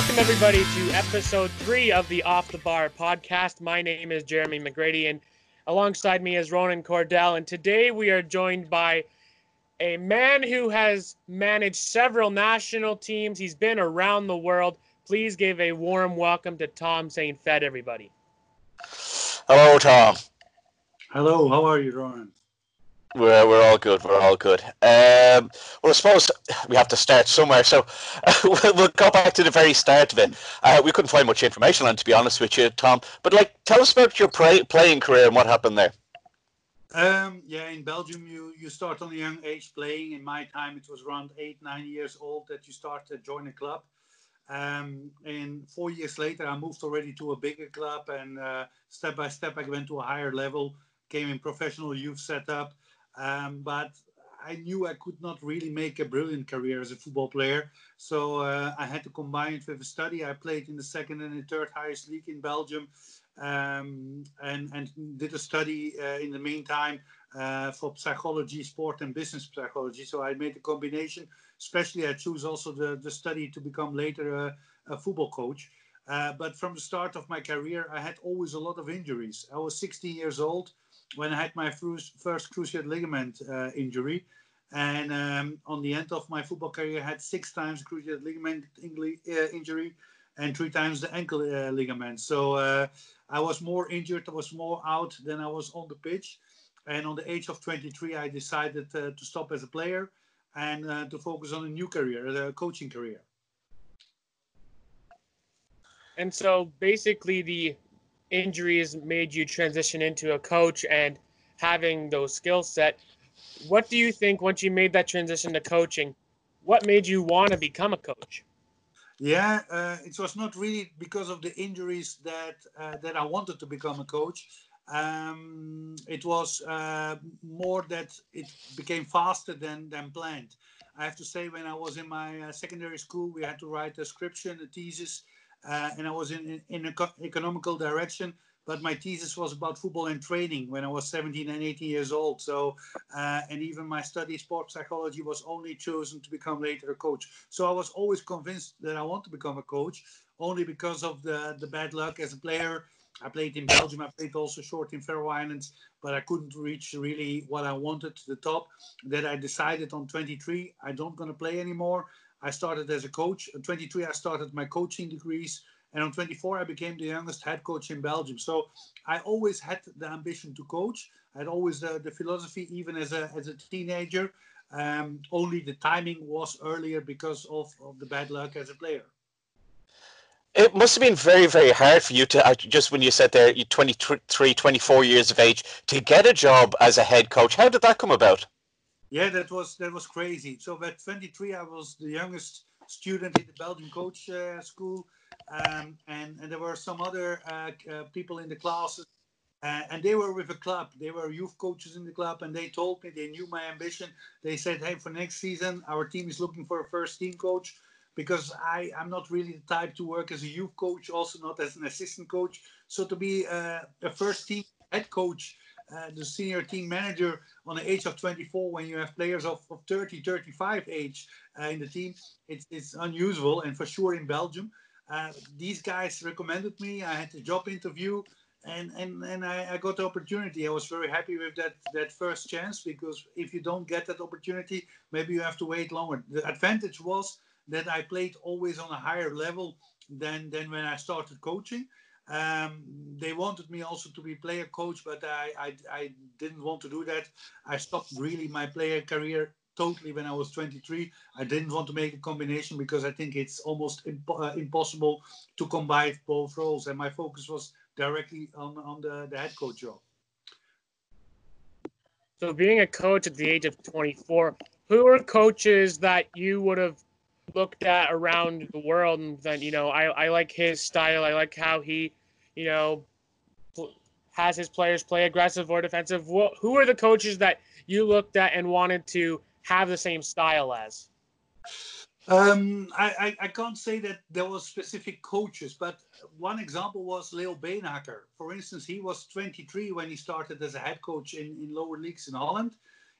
Welcome, everybody, to episode three of the Off the Bar podcast. My name is Jeremy McGrady, and alongside me is Ronan Cordell. And today we are joined by a man who has managed several national teams. He's been around the world. Please give a warm welcome to Tom Sainfiet, everybody. Hello, Tom. Hello, how are you, Ronan? We're, we're all good. We're all good. Um, well, I suppose we have to start somewhere. So we'll, we'll, go back to the very start of it. Uh, we couldn't find much information on, to be honest with you, Tom. But like, tell us about your play, playing career and what happened there. Um, yeah, in Belgium, you you start on a young age playing. In my time, it was around eight, nine years old that you start to join a club. Um, and four years later, I moved already to a bigger club, and uh, step by step, I went to a higher level. Came in professional youth setup, um, but I knew I could not really make a brilliant career as a football player. So uh, I had to combine it with a study. I played in the second and the third highest league in Belgium um, and, and did a study uh, in the meantime uh, for psychology, sport, and business psychology. So I made a combination. Especially, I choose also the, the study to become later a, a football coach. Uh, but from the start of my career, I had always a lot of injuries. I was 16 years old when I had my first, cruciate ligament uh, injury. And um, on the end of my football career, I had six times cruciate ligament uh, injury and three times the ankle uh, ligament. So uh, I was more injured, I was more out than I was on the pitch. And on the age of 23, I decided uh, to stop as a player and uh, to focus on a new career, a coaching career. And so basically, the injuries made you transition into a coach and having those skill set. What do you think once you made that transition to coaching? What made you want to become a coach? Yeah, uh, it was not really because of the injuries that uh, that I wanted to become a coach. Um, it was uh, more that it became faster than than planned. I have to say, when I was in my uh, secondary school, we had to write a description, a thesis, uh, and I was in in an economical direction. But my thesis was about football and training when I was 17 and 18 years old. So, uh, and even my study sports psychology was only chosen to become later a coach. So I was always convinced that I want to become a coach, only because of the the bad luck as a player. I played in Belgium. I played also short in Faroe Islands, but I couldn't reach really what I wanted to the top. That I decided on 23, I don't gonna play anymore. I started as a coach. At 23, I started my coaching degrees. And on 24, I became the youngest head coach in Belgium. So I always had the ambition to coach. I had always the, the philosophy, even as a, as a teenager. Um, only the timing was earlier because of, of the bad luck as a player. It must have been very, very hard for you to, uh, just when you said there, you're 23, 24 years of age, to get a job as a head coach. How did that come about? Yeah, that was that was crazy. So at 23, I was the youngest student in the Belgian coach uh, school, um, and and there were some other uh, uh, people in the classes, uh, and they were with a club. They were youth coaches in the club, and they told me they knew my ambition. They said, "Hey, for next season, our team is looking for a first team coach." Because I, I'm not really the type to work as a youth coach, also not as an assistant coach. So to be uh, a first team head coach the senior team manager on the age of 24 when you have players of, of 30 35 age uh, in the team it's, it's unusual and for sure in belgium. Uh, these guys recommended me i had a job interview and and, and I, I, got the opportunity. I was very happy with that that first chance because if you don't get that opportunity maybe you have to wait longer. The advantage was that i played always on a higher level than than when i started coaching um, they wanted me also to be player coach, but I, I, I didn't want to do that. I stopped really my player career totally when I was 23. I didn't want to make a combination because I think it's almost uh, impossible to combine both roles. And my focus was directly on, on the, the head coach job. So, being a coach at the age of 24, who are coaches that you would have looked at around the world and then, you know, I, I like his style, I like how he you know, has his players play aggressive or defensive? Who are the coaches that you looked at and wanted to have the same style as? Um, I, I, I, can't say that there was specific coaches, but one example was Leo Beenhakker. For instance, he was 23 when he started as a head coach in, in lower leagues in Holland.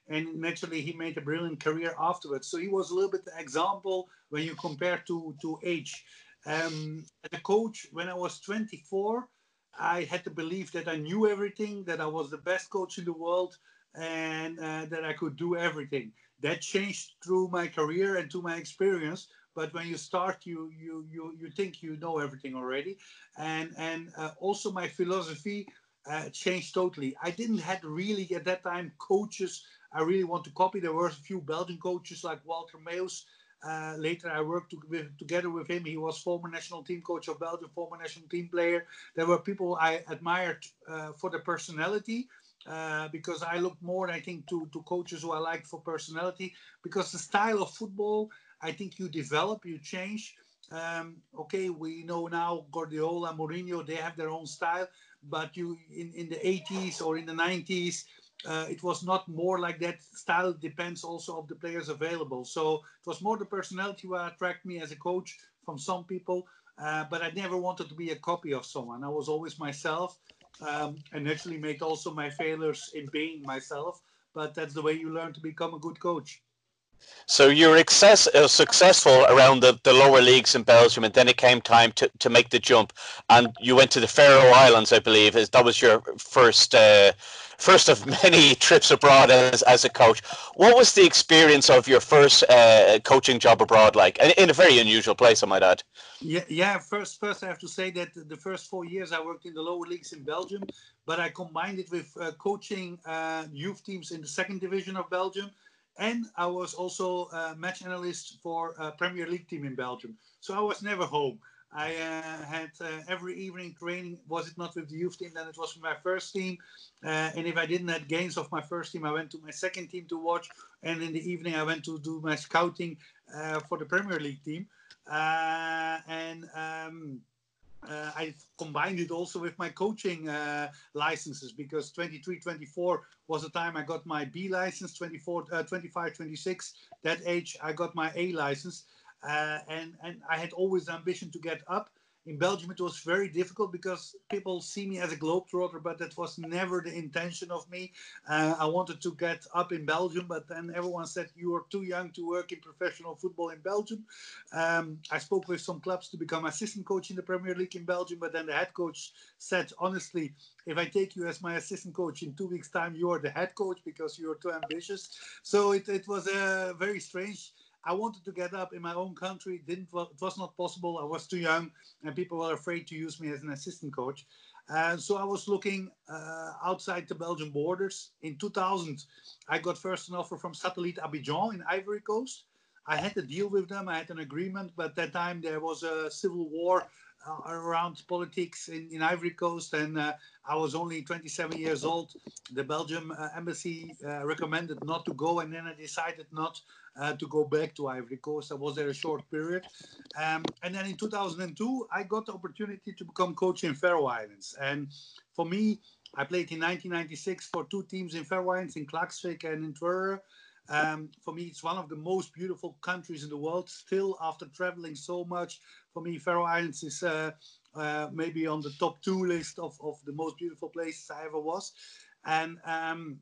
And naturally, he made a brilliant career afterwards. So he was a little bit the example when you compare to, to age. Um, as a coach, when I was 24, I had to believe that I knew everything, that I was the best coach in the world, and uh, that I could do everything. That changed through my career and through my experience. But when you start, you you you you think you know everything already, and and uh, also my philosophy uh, changed totally. I didn't had really at that time coaches I really want to copy. There were a few Belgian coaches like Walter Meeuws. Uh, later, I worked to, with, together with him. He was former national team coach of Belgium, former national team player. There were people I admired uh, for their personality. Uh, because I look more, I think, to, to coaches who I like for personality. Because the style of football, I think you develop, you change. Um, okay, we know now Guardiola, Mourinho, they have their own style. But you in, in the 80s or in the 90s, uh, it was not more like that. Style depends also of the players available. So it was more the personality what attracted me as a coach from some people. Uh, but I never wanted to be a copy of someone. I was always myself, um, and naturally made also my failures in being myself. But that's the way you learn to become a good coach. So you were excess, uh, successful around the, the lower leagues in Belgium, and then it came time to, to make the jump, and you went to the Faroe Islands, I believe. That was your first uh, first of many trips abroad as, as a coach. What was the experience of your first uh, coaching job abroad like, in a very unusual place, I might add? Yeah, yeah. First, first I have to say that the first four years I worked in the lower leagues in Belgium, but I combined it with uh, coaching uh, youth teams in the second division of Belgium and I was also a match analyst for a Premier League team in Belgium. So I was never home. I uh, had uh, every evening training. Was it not with the youth team? Then it was with my first team. Uh, and if I didn't have games of my first team, I went to my second team to watch. And in the evening, I went to do my scouting uh, for the Premier League team. Uh, and um, uh, I combined it also with my coaching licenses because 23, 24 was the time I got my B license, 24, uh, 25, 26, that age I got my A license. Uh, and, and I had always the ambition to get up in Belgium, it was very difficult because people see me as a globetrotter, but that was never the intention of me. Uh, I wanted to get up in Belgium, but then everyone said you are too young to work in professional football in Belgium. Um, I spoke with some clubs to become assistant coach in the Premier League in Belgium, but then the head coach said, honestly, if I take you as my assistant coach in two weeks' time, you are the head coach because you are too ambitious. So it, it was uh, very strange I wanted to get up in my own country. Didn't it was not possible. I was too young, and people were afraid to use me as an assistant coach. And so I was looking uh, outside the Belgian borders. In 2000, I got first an offer from Satellite Abidjan in Ivory Coast. I had a deal with them. I had an agreement, but that time there was a civil war around politics in, in Ivory Coast, and uh, I was only 27 years old. The Belgium uh, embassy uh, recommended not to go, and then I decided not uh, to go back to Ivory Coast. I was there a short period. Um, and then in 2002, I got the opportunity to become coach in Faroe Islands. And for me, I played in 1996 for two teams in Faroe Islands, in Klaksvik and in Tvøroyri. Um, for me, it's one of the most beautiful countries in the world. Still, after traveling so much, for me, Faroe Islands is uh, uh, maybe on the top two list of, of the most beautiful places I ever was. And um,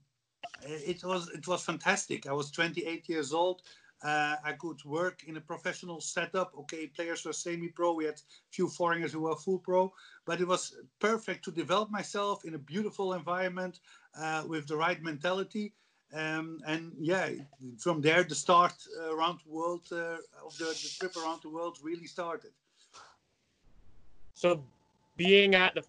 it was it was fantastic. I was 28 years old. Uh, I could work in a professional setup. Okay, players were semi-pro. We had a few foreigners who were full pro, but it was perfect to develop myself in a beautiful environment uh, with the right mentality. Um, and yeah, from there, the start uh, around the world uh, of the, the trip around the world really started. So, being at the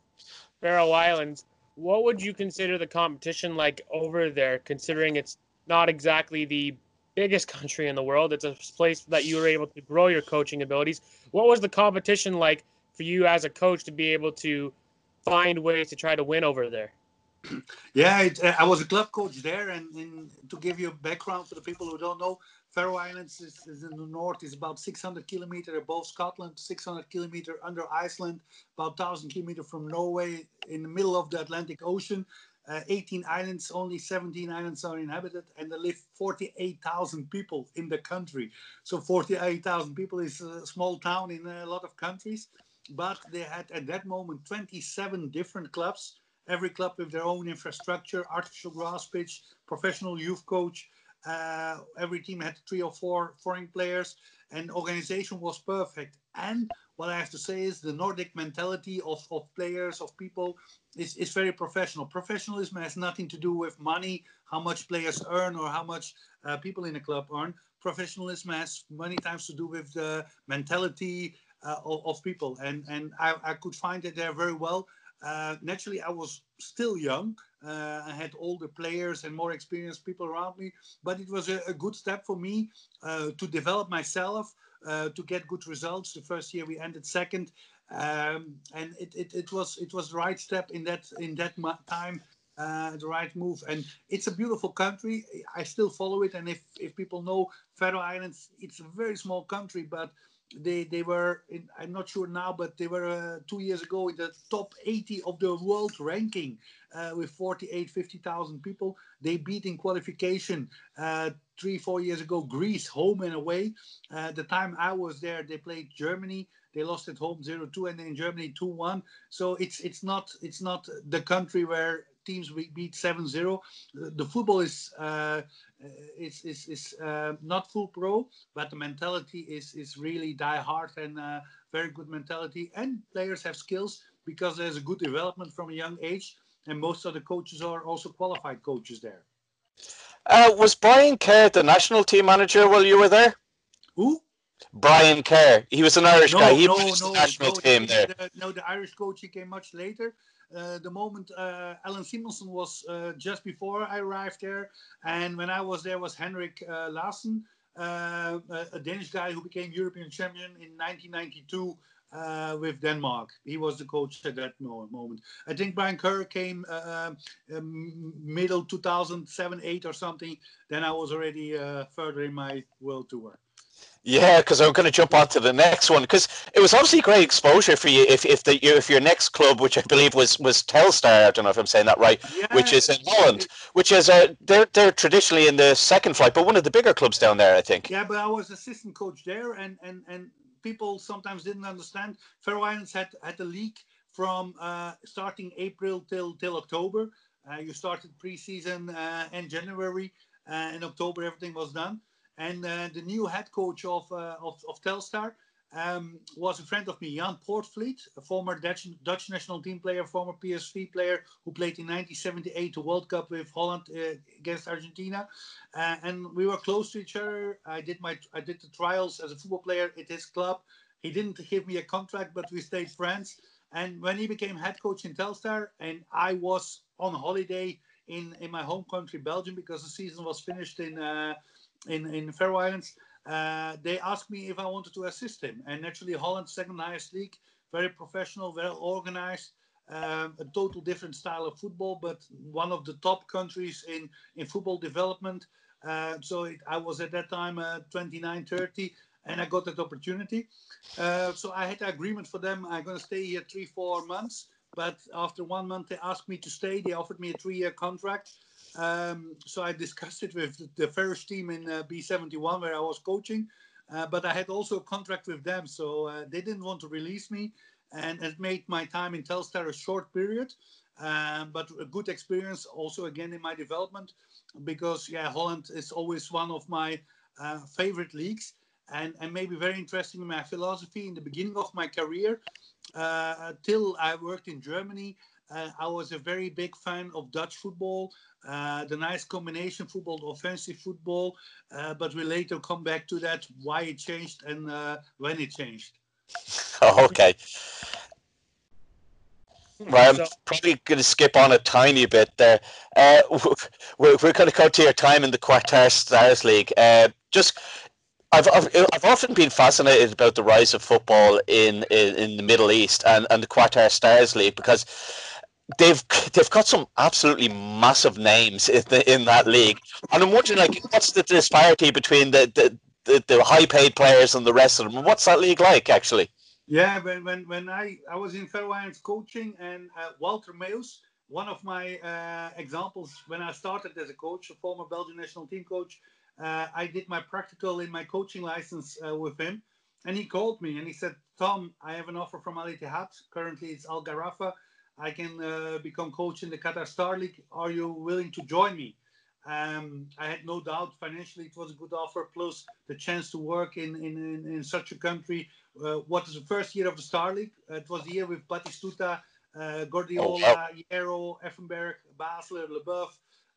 Faroe Islands, what would you consider the competition like over there, considering it's not exactly the biggest country in the world? It's a place that you were able to grow your coaching abilities. What was the competition like for you as a coach to be able to find ways to try to win over there? Yeah, it, I was a club coach there, and, and, to give you a background for the people who don't know, Faroe Islands is, is, in the north, is about 600 kilometer above Scotland, 600 kilometer under Iceland, about 1,000 kilometer from Norway, in the middle of the Atlantic Ocean. Uh, 18 islands, only 17 islands are inhabited, and there live 48,000 people in the country. So 48,000 people is a small town in a lot of countries. But they had at that moment 27 different clubs, every club with their own infrastructure, artificial grass pitch, professional youth coach, Uh, every team had three or four foreign players, and organization was perfect. And what I have to say is the Nordic mentality of, of players, of people, is, is very professional. Professionalism has nothing to do with money, how much players earn, or how much uh, people in the club earn. Professionalism has many times to do with the mentality uh, of, of, people. And, and I, I could find it there very well. Uh, naturally, I was still young. Uh, I had older players and more experienced people around me, but it was a, a good step for me uh, to develop myself, uh, to get good results. The first year we ended second, um, and it, it, it was it was the right step in that in that time. Uh, the right move, and it's a beautiful country. I still follow it, and if, if people know Faroe Islands, it's a very small country, but they they were in, I'm not sure now, but they were uh, two years ago in the top 80 of the world ranking uh, with 48, 50,000 people. They beat in qualification uh, three, four years ago Greece, home and away. Uh, the time I was there, they played Germany. They lost at home 0-2 and in Germany 2-1. So it's it's not it's not the country where teams beat 7-0. The football is uh, is is, is uh, not full pro, but the mentality is is really die hard and uh, very good mentality. And players have skills because there's a good development from a young age, and most of the coaches are also qualified coaches there. Uh, was Brian Kerr the national team manager while you were there? Who? Brian Kerr. He was an Irish no, guy. He no, was no, the national no, team the, there. The, no, the Irish coach he came much later. Uh, the moment uh, Alan Simonsen was uh, just before I arrived there, and when I was there was Henrik Larsen, uh, a Danish guy who became European champion in 1992 uh, with Denmark. He was the coach at that moment. I think Brian Kerr came uh, um, middle 2007, 8 or something. Then I was already further in my world tour. Yeah, because I'm going to jump on to the next one because it was obviously great exposure for you. If if the if your next club, which I believe was was Telstar, I don't know if I'm saying that right, which is in Holland, which is uh, they're they're traditionally in the second flight, but one of the bigger clubs down there, I think. Yeah, but I was assistant coach there, and and and people sometimes didn't understand. Faroe Islands had had a league from uh, starting April till till October. Uh, you started preseason uh, in January. Uh, in October, everything was done. And uh, the new head coach of uh, of, of Telstar um, was a friend of me, Jan Poortvliet, a former Dutch, Dutch national team player, former PSV player who played in 1978 the World Cup with Holland uh, against Argentina, uh, and we were close to each other. I did my I did the trials as a football player at his club. He didn't give me a contract, but we stayed friends. And when he became head coach in Telstar, and I was on holiday in in my home country Belgium because the season was finished in uh, in in Faroe Islands uh, they asked me if I wanted to assist him. And naturally, Holland's second highest league, very professional, well organized, um, a total different style of football, but one of the top countries in, in football development. Uh, so it, I was at that time uh, 29, 30, and I got that opportunity. Uh, so I had an agreement for them. I'm going to stay here three, four months. But after one month, they asked me to stay. They offered me a three year contract. Um, so I discussed it with the first team in uh, B71 where I was coaching, uh, but I had also a contract with them, so uh, they didn't want to release me, and it made my time in Telstar a short period, um, but a good experience also again in my development, because yeah, Holland is always one of my uh, favorite leagues. And, and maybe very interesting in my philosophy in the beginning of my career, uh, till I worked in Germany, uh, I was a very big fan of Dutch football, uh, the nice combination football, offensive football. Uh, but we later come back to that, why it changed and uh, when it changed. Oh, okay. Well, I'm probably going to skip on a tiny bit there. Uh, we're, we're going to go to your time in the Qatar Stars League. Uh, just I've, I've, I've often been fascinated about the rise of football in, in, in the Middle East and, and the Qatar Stars League because they've they've got some absolutely massive names in, the, in that league, and I'm wondering like what's the disparity between the the, the, the high paid players and the rest of them? What's that league like actually? Yeah, when when, when I, I was in Faroe Islands coaching and uh, Walter Meeuws, one of my uh, examples when I started as a coach, a former Belgian national team coach, I did my practical in my coaching license uh, with him, and he called me and he said, "Tom, I have an offer from Al Ittihad. Currently, it's Al Gharafa. I can uh, become coach in the Qatar Star League. Are you willing to join me? Um, I had no doubt financially it was a good offer, plus the chance to work in, in, in, in such a country. Uh, what is the first year of the Star League? Uh, it was the year with Batistuta, uh, Guardiola, oh, wow. Hierro, Effenberg, Basler, Leboeuf,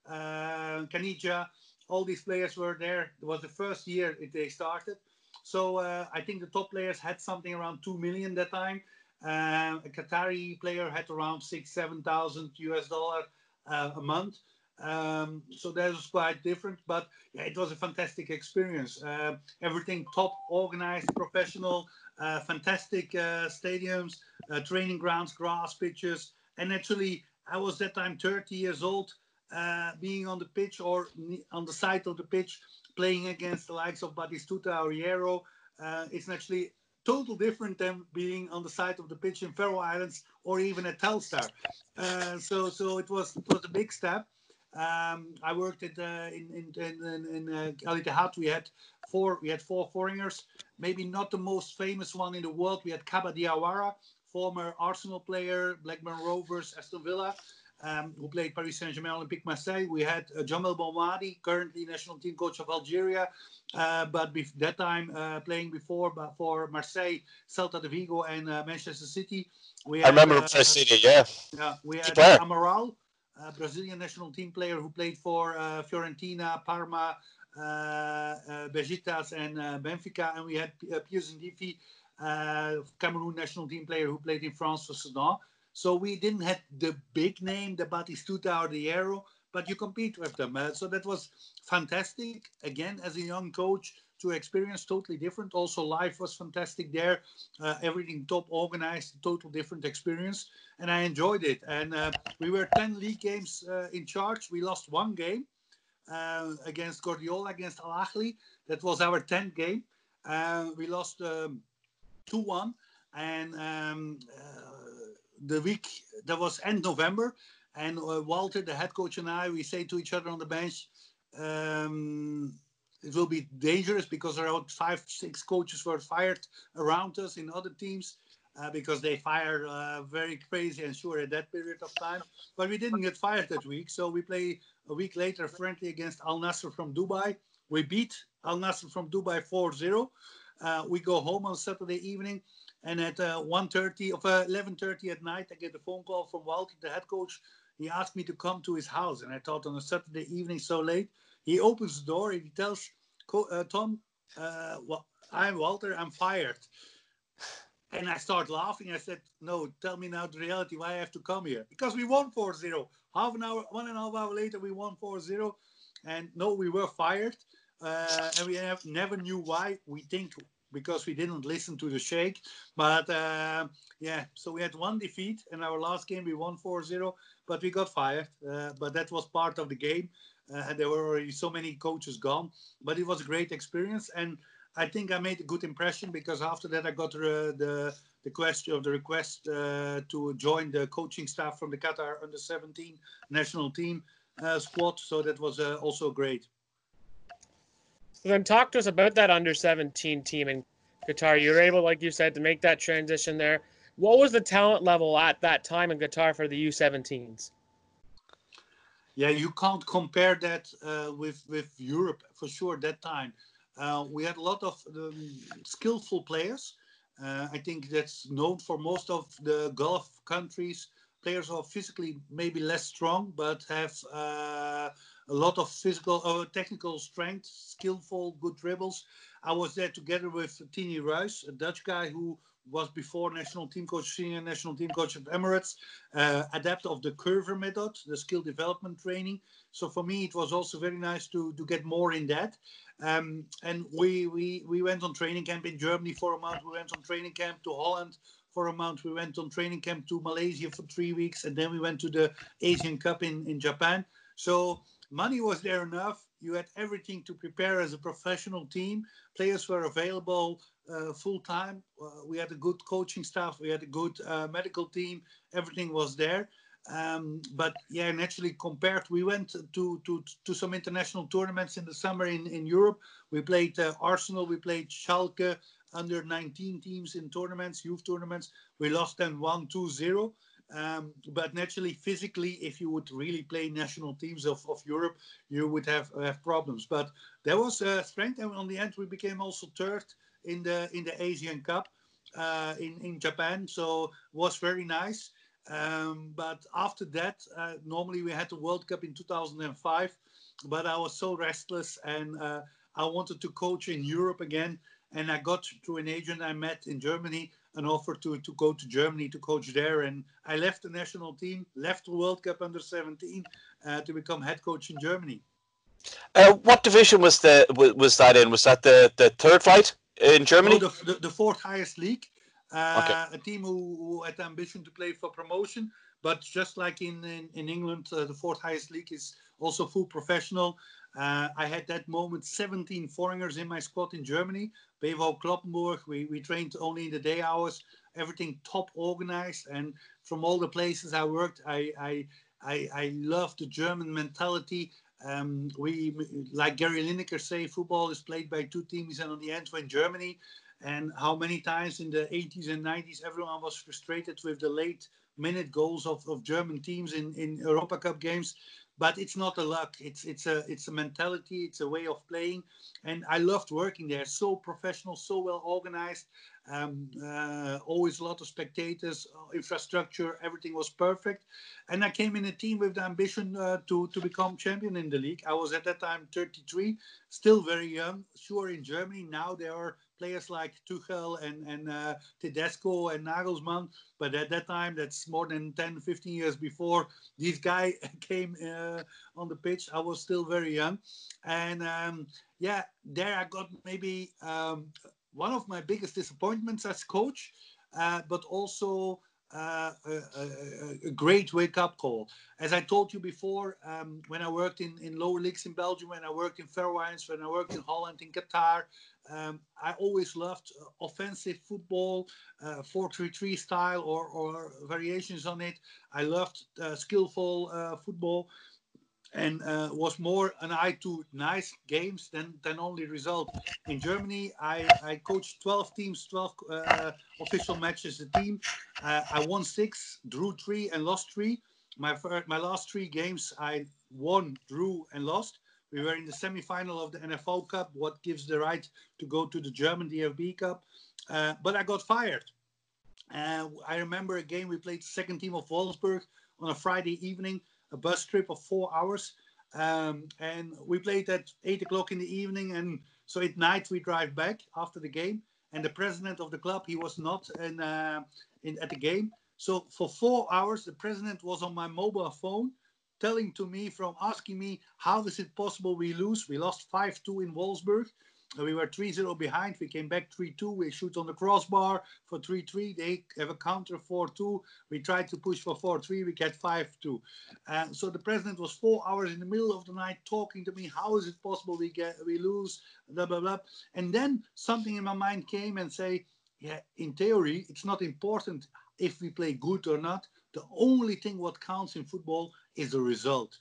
uh, Caniggia. All these players were there. It was the first year they started. So uh, I think the top players had something around 2 million that time. Uh, a Qatari player had around six, 7,000 US dollar uh, a month. Um, so that was quite different, but yeah, it was a fantastic experience. Uh, everything top organized, professional, uh, fantastic uh, stadiums, training grounds, grass pitches, and actually, I was that time 30 years old, uh, being on the pitch or on the side of the pitch, playing against the likes of Batistuta or Hierro. Uh, it's actually total different than being on the side of the pitch in Faroe Islands or even at Telstar. so, so it was it was a big step. Um, I worked at uh, in in in, in uh, We had four we had four foreigners. Maybe not the most famous one in the world. We had Kaba Diawara, former Arsenal player, Blackburn Rovers, Aston Villa, um, who played Paris Saint-Germain, Olympique Marseille. We had uh, Jamel Belmadi, currently national team coach of Algeria, uh, but bef- that time uh, playing before but for Marseille, Celta de Vigo, and uh, Manchester City. We had, I remember uh, Manchester City, yeah. Yeah, we had Amaral, uh, Brazilian national team player who played for uh, Fiorentina, Parma, uh, uh Besiktas, and uh, Benfica. And we had uh, Pierre Ndiefi, Cameroon national team player who played in France for Sedan. So we didn't have the big name, the Batistuta or the Hierro, but you compete with them. so that was fantastic. Again, as a young coach, to experience totally different. Also, life was fantastic there. Uh, everything top organized, total different experience, and I enjoyed it. And uh, we were 10 league games uh, in charge. We lost one game uh, against Guardiola, against Al Ahli. That was our 10th game. Uh, we lost um, 2 1. And um, uh, the week that was end November. And Walter, the head coach, and I, we say to each other on the bench, um, it will be dangerous because around five, six coaches were fired around us in other teams uh, because they fired uh, very crazy and sure at that period of time. But we didn't get fired that week, so we play a week later friendly against Al Nassr from Dubai. We beat Al Nassr from Dubai 4-0. Uh, we go home on Saturday evening, and at uh, 1.30 of 11.30 uh, at night, I get a phone call from Walter, the head coach. He asked me to come to his house, and I thought on a Saturday evening so late, he opens the door and he tells uh, Tom, uh, well, I'm Walter, I'm fired. And I start laughing. I said, No, tell me now the reality why I have to come here. Because we won 4 0. Half an hour, one and a half hour later, we won 4 0. And no, we were fired. Uh, and we have, never knew why. We think because we didn't listen to the shake. But uh, yeah, so we had one defeat in our last game. We won 4 0, but we got fired. Uh, but that was part of the game. Uh, there were already so many coaches gone, but it was a great experience, and I think I made a good impression because after that I got the the, the question of the request uh, to join the coaching staff from the Qatar under 17 national team uh, squad. So that was uh, also great. Then talk to us about that under 17 team in Qatar. You were able, like you said, to make that transition there. What was the talent level at that time in Qatar for the U17s? Yeah, you can't compare that uh, with with Europe for sure. At that time, uh, we had a lot of um, skillful players. Uh, I think that's known for most of the Gulf countries. Players are physically maybe less strong, but have uh, a lot of physical uh, technical strength, skillful, good dribbles. I was there together with Tini Ruijs, a Dutch guy who was before national team coach, senior national team coach of Emirates, uh, adept of the Coerver method, the skill development training. So for me, it was also very nice to to get more in that. Um, and we we we went on training camp in Germany for a month. We went on training camp to Holland for a month. We went on training camp to Malaysia for three weeks, and then we went to the Asian Cup in in Japan. So money was there enough. You had everything to prepare as a professional team. Players were available uh, full time. Uh, we had a good coaching staff. We had a good uh, medical team. Everything was there. Um, but yeah, naturally compared, we went to, to to some international tournaments in the summer in, in Europe. We played uh, Arsenal. We played Schalke under 19 teams in tournaments, youth tournaments. We lost them 1 2 0. Um, but naturally, physically, if you would really play national teams of, of Europe, you would have have problems. But there was uh, strength, and on the end, we became also third in the in the Asian Cup uh, in in Japan. So was very nice. Um, but after that, uh, normally we had the World Cup in 2005, but I was so restless and uh, I wanted to coach in Europe again. And I got through an agent I met in Germany an offer to, to go to Germany to coach there. And I left the national team, left the World Cup under 17 uh, to become head coach in Germany. Uh, what division was the was that in? Was that the, the third flight in Germany? No, the, the, the fourth highest league. Uh, okay. A team who, who, had the ambition to play for promotion, but just like in in, in England, uh, the fourth highest league is also full professional. Uh, I had that moment 17 foreigners in my squad in Germany. Bevo Cloppenburg, we, we trained only in the day hours, everything top organized. And from all the places I worked, I, I, I, I love the German mentality. Um, we, like Gary Lineker say, football is played by two teams and on the end when Germany. And how many times in the 80s and 90s everyone was frustrated with the late minute goals of, of German teams in, in Europa Cup games but it's not a luck. It's it's a it's a mentality it's a way of playing. And i loved working there. So professional so well organized. Um, uh, always a lot of spectators uh, infrastructure everything was perfect. And i came in a team with the ambition uh, to to become champion in the league. I was at that time 33 still very young sure in germany. Now there are players like Tuchel and, and uh, Tedesco and Nagelsmann. But at that time, that's more than 10, 15 years before these guys came uh, on the pitch. I was still very young. And um, yeah, there I got maybe um, one of my biggest disappointments as coach, uh, but also uh, a, a, a, great wake up call. As I told you before, um, when I worked in, in lower leagues in Belgium, when I worked in Faroe Islands, when I worked in Holland, in Qatar, um, I always loved uh, offensive football, uh, 4-3-3 style or, or variations on it. I loved uh, skillful uh, football and uh, was more an eye to nice games than, than only result. In Germany, I, I coached 12 teams, 12 uh, official matches a team. I won six, drew three, and lost three. My, first, my last three games, I won, drew, and lost. We were in the semi-final of the NFV Cup, what gives the right to go to the German DFB Cup. Uh, but I got fired. Uh, I remember a game we played second team of Wolfsburg on a Friday evening a bus trip of four hours. Um, and we played at eight o'clock in the evening. And so at night we drive back after the game. And the president of the club, he was not in, uh, in at the game. So for four hours, the president was on my mobile phone telling to me from asking me how is it possible we lose we lost 5-2 in wolfsburg we were 3-0 behind. We came back 3-2. We shoot on the crossbar for 3-3. They have a counter 4-2. We tried to push for 4-3. We get 5-2. And so the president was four hours in the middle of the night talking to me. How is it possible we get we lose? Blah blah blah. And then something in my mind came and say, yeah, in theory, it's not important if we play good or not. The only thing what counts in football is the result.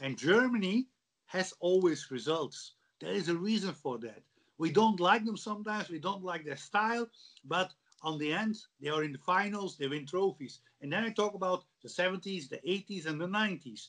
And Germany has always results there is a reason for that. We don't like them sometimes, we don't like their style, but on the end, they are in the finals, they win trophies. And then I talk about the 70s, the 80s, and the 90s.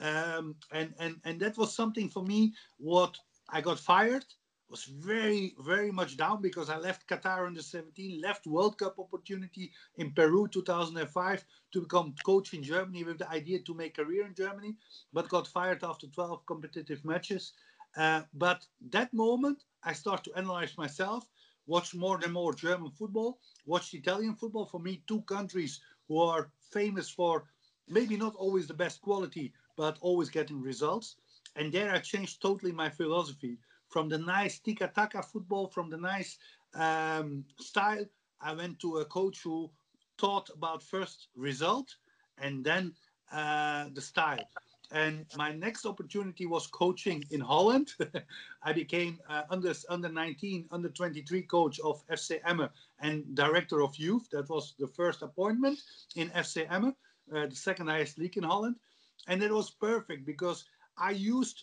Um, and, and, and that was something for me, what I got fired, was very, very much down because I left Qatar under 17, left World Cup opportunity in Peru 2005 to become coach in Germany with the idea to make career in Germany, but got fired after 12 competitive matches. Uh, but that moment, I start to analyze myself, watch more and more German football, watch Italian football. For me, two countries who are famous for maybe not always the best quality, but always getting results. And there I changed totally my philosophy from the nice tiki taka football, from the nice um, style. I went to a coach who taught about first result and then uh, the style. And my next opportunity was coaching in Holland. I became uh, under under 19, under 23 coach of FC Emmen and director of youth. That was the first appointment in FC Emmen, uh, the second highest league in Holland. And it was perfect because I used,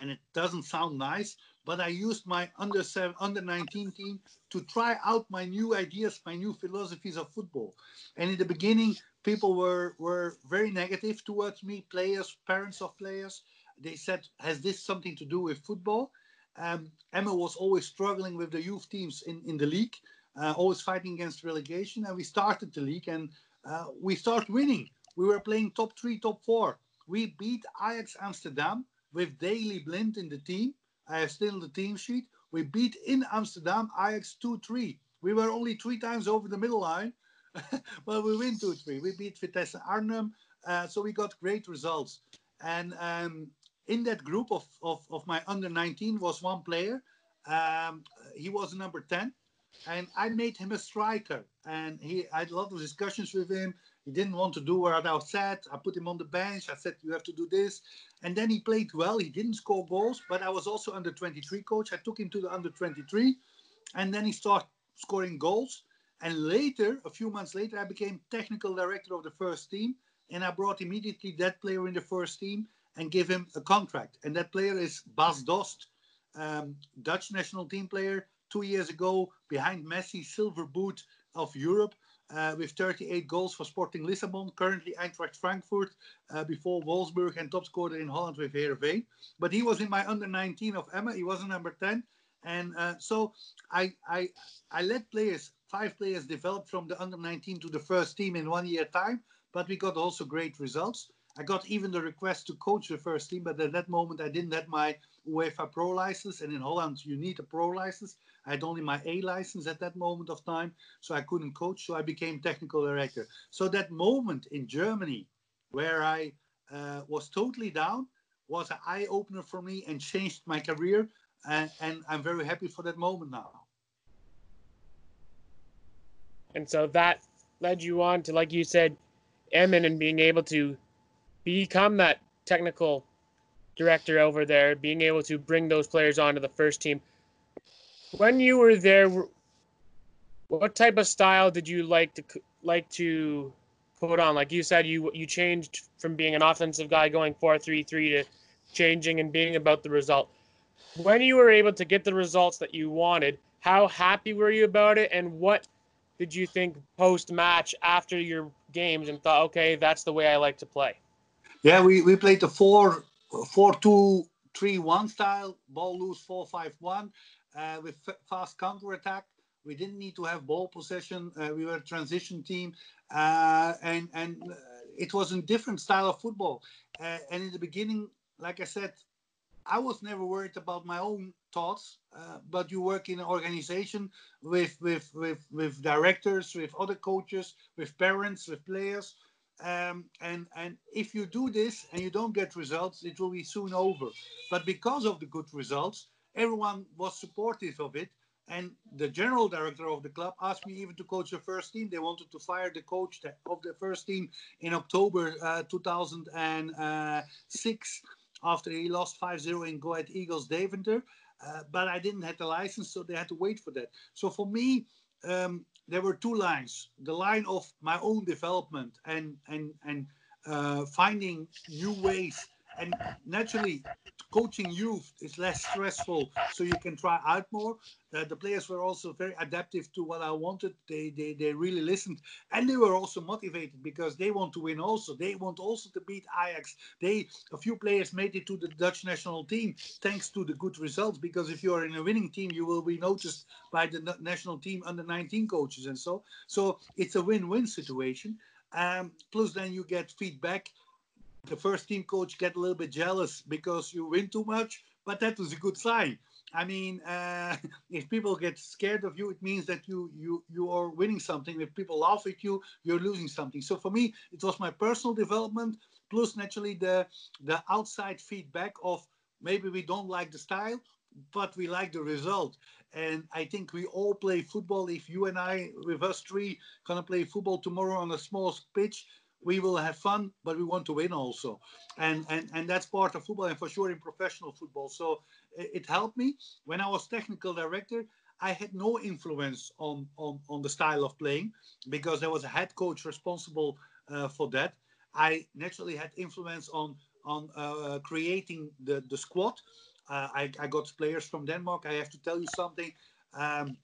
and it doesn't sound nice, but I used my under seven, under 19 team to try out my new ideas, my new philosophies of football. And in the beginning, people were were very negative towards me, players, parents of players. They said, "Has this something to do with football?" Um, Emmen was always struggling with the youth teams in, in the league, uh, always fighting against relegation. And we started the league and uh, we started winning. We were playing top three, top four. We beat Ajax Amsterdam with Daley Blind in the team. I have still the team sheet. We beat in Amsterdam Ajax 2 3. We were only three times over the middle line, but we win 2 3. We beat Vitesse Arnhem. Uh, so we got great results. And um, in that group of, of, of my under 19 was one player. Um, he was number 10 and I made him a striker. And he, I had a lot of discussions with him. He didn't want to do what I said. I put him on the bench. I said, "You have to do this," and then he played well. He didn't score goals, but I was also under 23 coach. I took him to the under 23, and then he started scoring goals. And later, a few months later, I became technical director of the first team, and I brought immediately that player in the first team and gave him a contract. And that player is Bas Dost, um, Dutch national team player, two years ago behind Messi, silver boot of Europe. Uh, with 38 goals for Sporting Lisbon, currently Eintracht Frankfurt, uh, before Wolfsburg and top scorer in Holland with Heerenveen. But he was in my under 19 of Emmen. He was a number 10, and uh, so I, I I let players, five players, develop from the under 19 to the first team in one year time. But we got also great results. I got even the request to coach the first team, but at that moment I didn't have my UEFA Pro license, and in Holland you need a Pro license. I had only my A license at that moment of time, so I couldn't coach. So I became technical director. So that moment in Germany, where I uh, was totally down, was an eye opener for me and changed my career. And, and I'm very happy for that moment now. And so that led you on to, like you said, Emmen and being able to become that technical director over there, being able to bring those players onto the first team. When you were there, what type of style did you like to like to put on? Like you said, you you changed from being an offensive guy going four three three to changing and being about the result. When you were able to get the results that you wanted, how happy were you about it, and what did you think post match after your games and thought, okay, that's the way I like to play? Yeah, we, we played the four four two three one style, ball loose four five one uh, with fast counter attack. We didn't need to have ball possession. Uh, we were a transition team, uh, and and uh, it was a different style of football. Uh, and in the beginning, like I said, I was never worried about my own thoughts. Uh, but you work in an organization with with with with directors, with other coaches, with parents, with players. Um, and and if you do this and you don't get results, it will be soon over. But because of the good results, everyone was supportive of it. And the general director of the club asked me even to coach the first team. They wanted to fire the coach of the first team in October uh, 2006 after he lost 5-0 in Go Ahead Eagles Deventer. Uh, but I didn't have the license, so they had to wait for that. So for me, um, there were two lines: the line of my own development and and and uh, finding new ways and naturally coaching youth is less stressful so you can try out more. Uh, the players were also very adaptive to what i wanted. They, they they really listened. And they were also motivated because they want to win also. They want also to beat ajax. They a few players made it to the dutch national team thanks to the good results because if you are in a winning team you will be noticed by the national team under 19 coaches and so. So it's a win-win situation. Um, plus then you get feedback the first team coach get a little bit jealous because you win too much, but that was a good sign. I mean, uh, if people get scared of you, it means that you you you are winning something. If people laugh at you, you're losing something. So for me, it was my personal development plus naturally the the outside feedback of maybe we don't like the style, but we like the result. And I think we all play football. If you and I, with us three, gonna play football tomorrow on a small pitch, we will have fun, but we want to win also, and and and that's part of football, and for sure in professional football. So it, it helped me when I was technical director. I had no influence on on on the style of playing because there was a head coach responsible uh, for that. I naturally had influence on on uh, creating the the squad. Uh, I, I got players from Denmark. I have to tell you something. Um,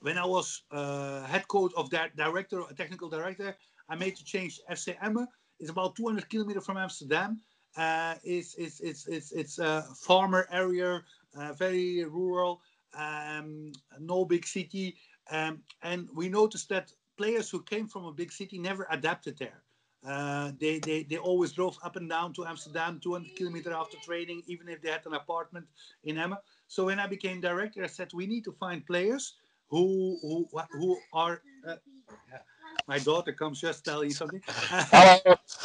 when I was uh, head coach of that director, technical director, I made to change FC Emmen. It's about 200 kilometers from Amsterdam. Uh, it's, it's, it's, it's, it's a farmer area, uh, very rural, um, no big city. Um, and we noticed that players who came from a big city never adapted there. Uh, they, they, they always drove up and down to Amsterdam, 200 kilometers after training, even if they had an apartment in Emmen. So when I became director, I said we need to find players who who who are. Uh, my daughter comes just telling something.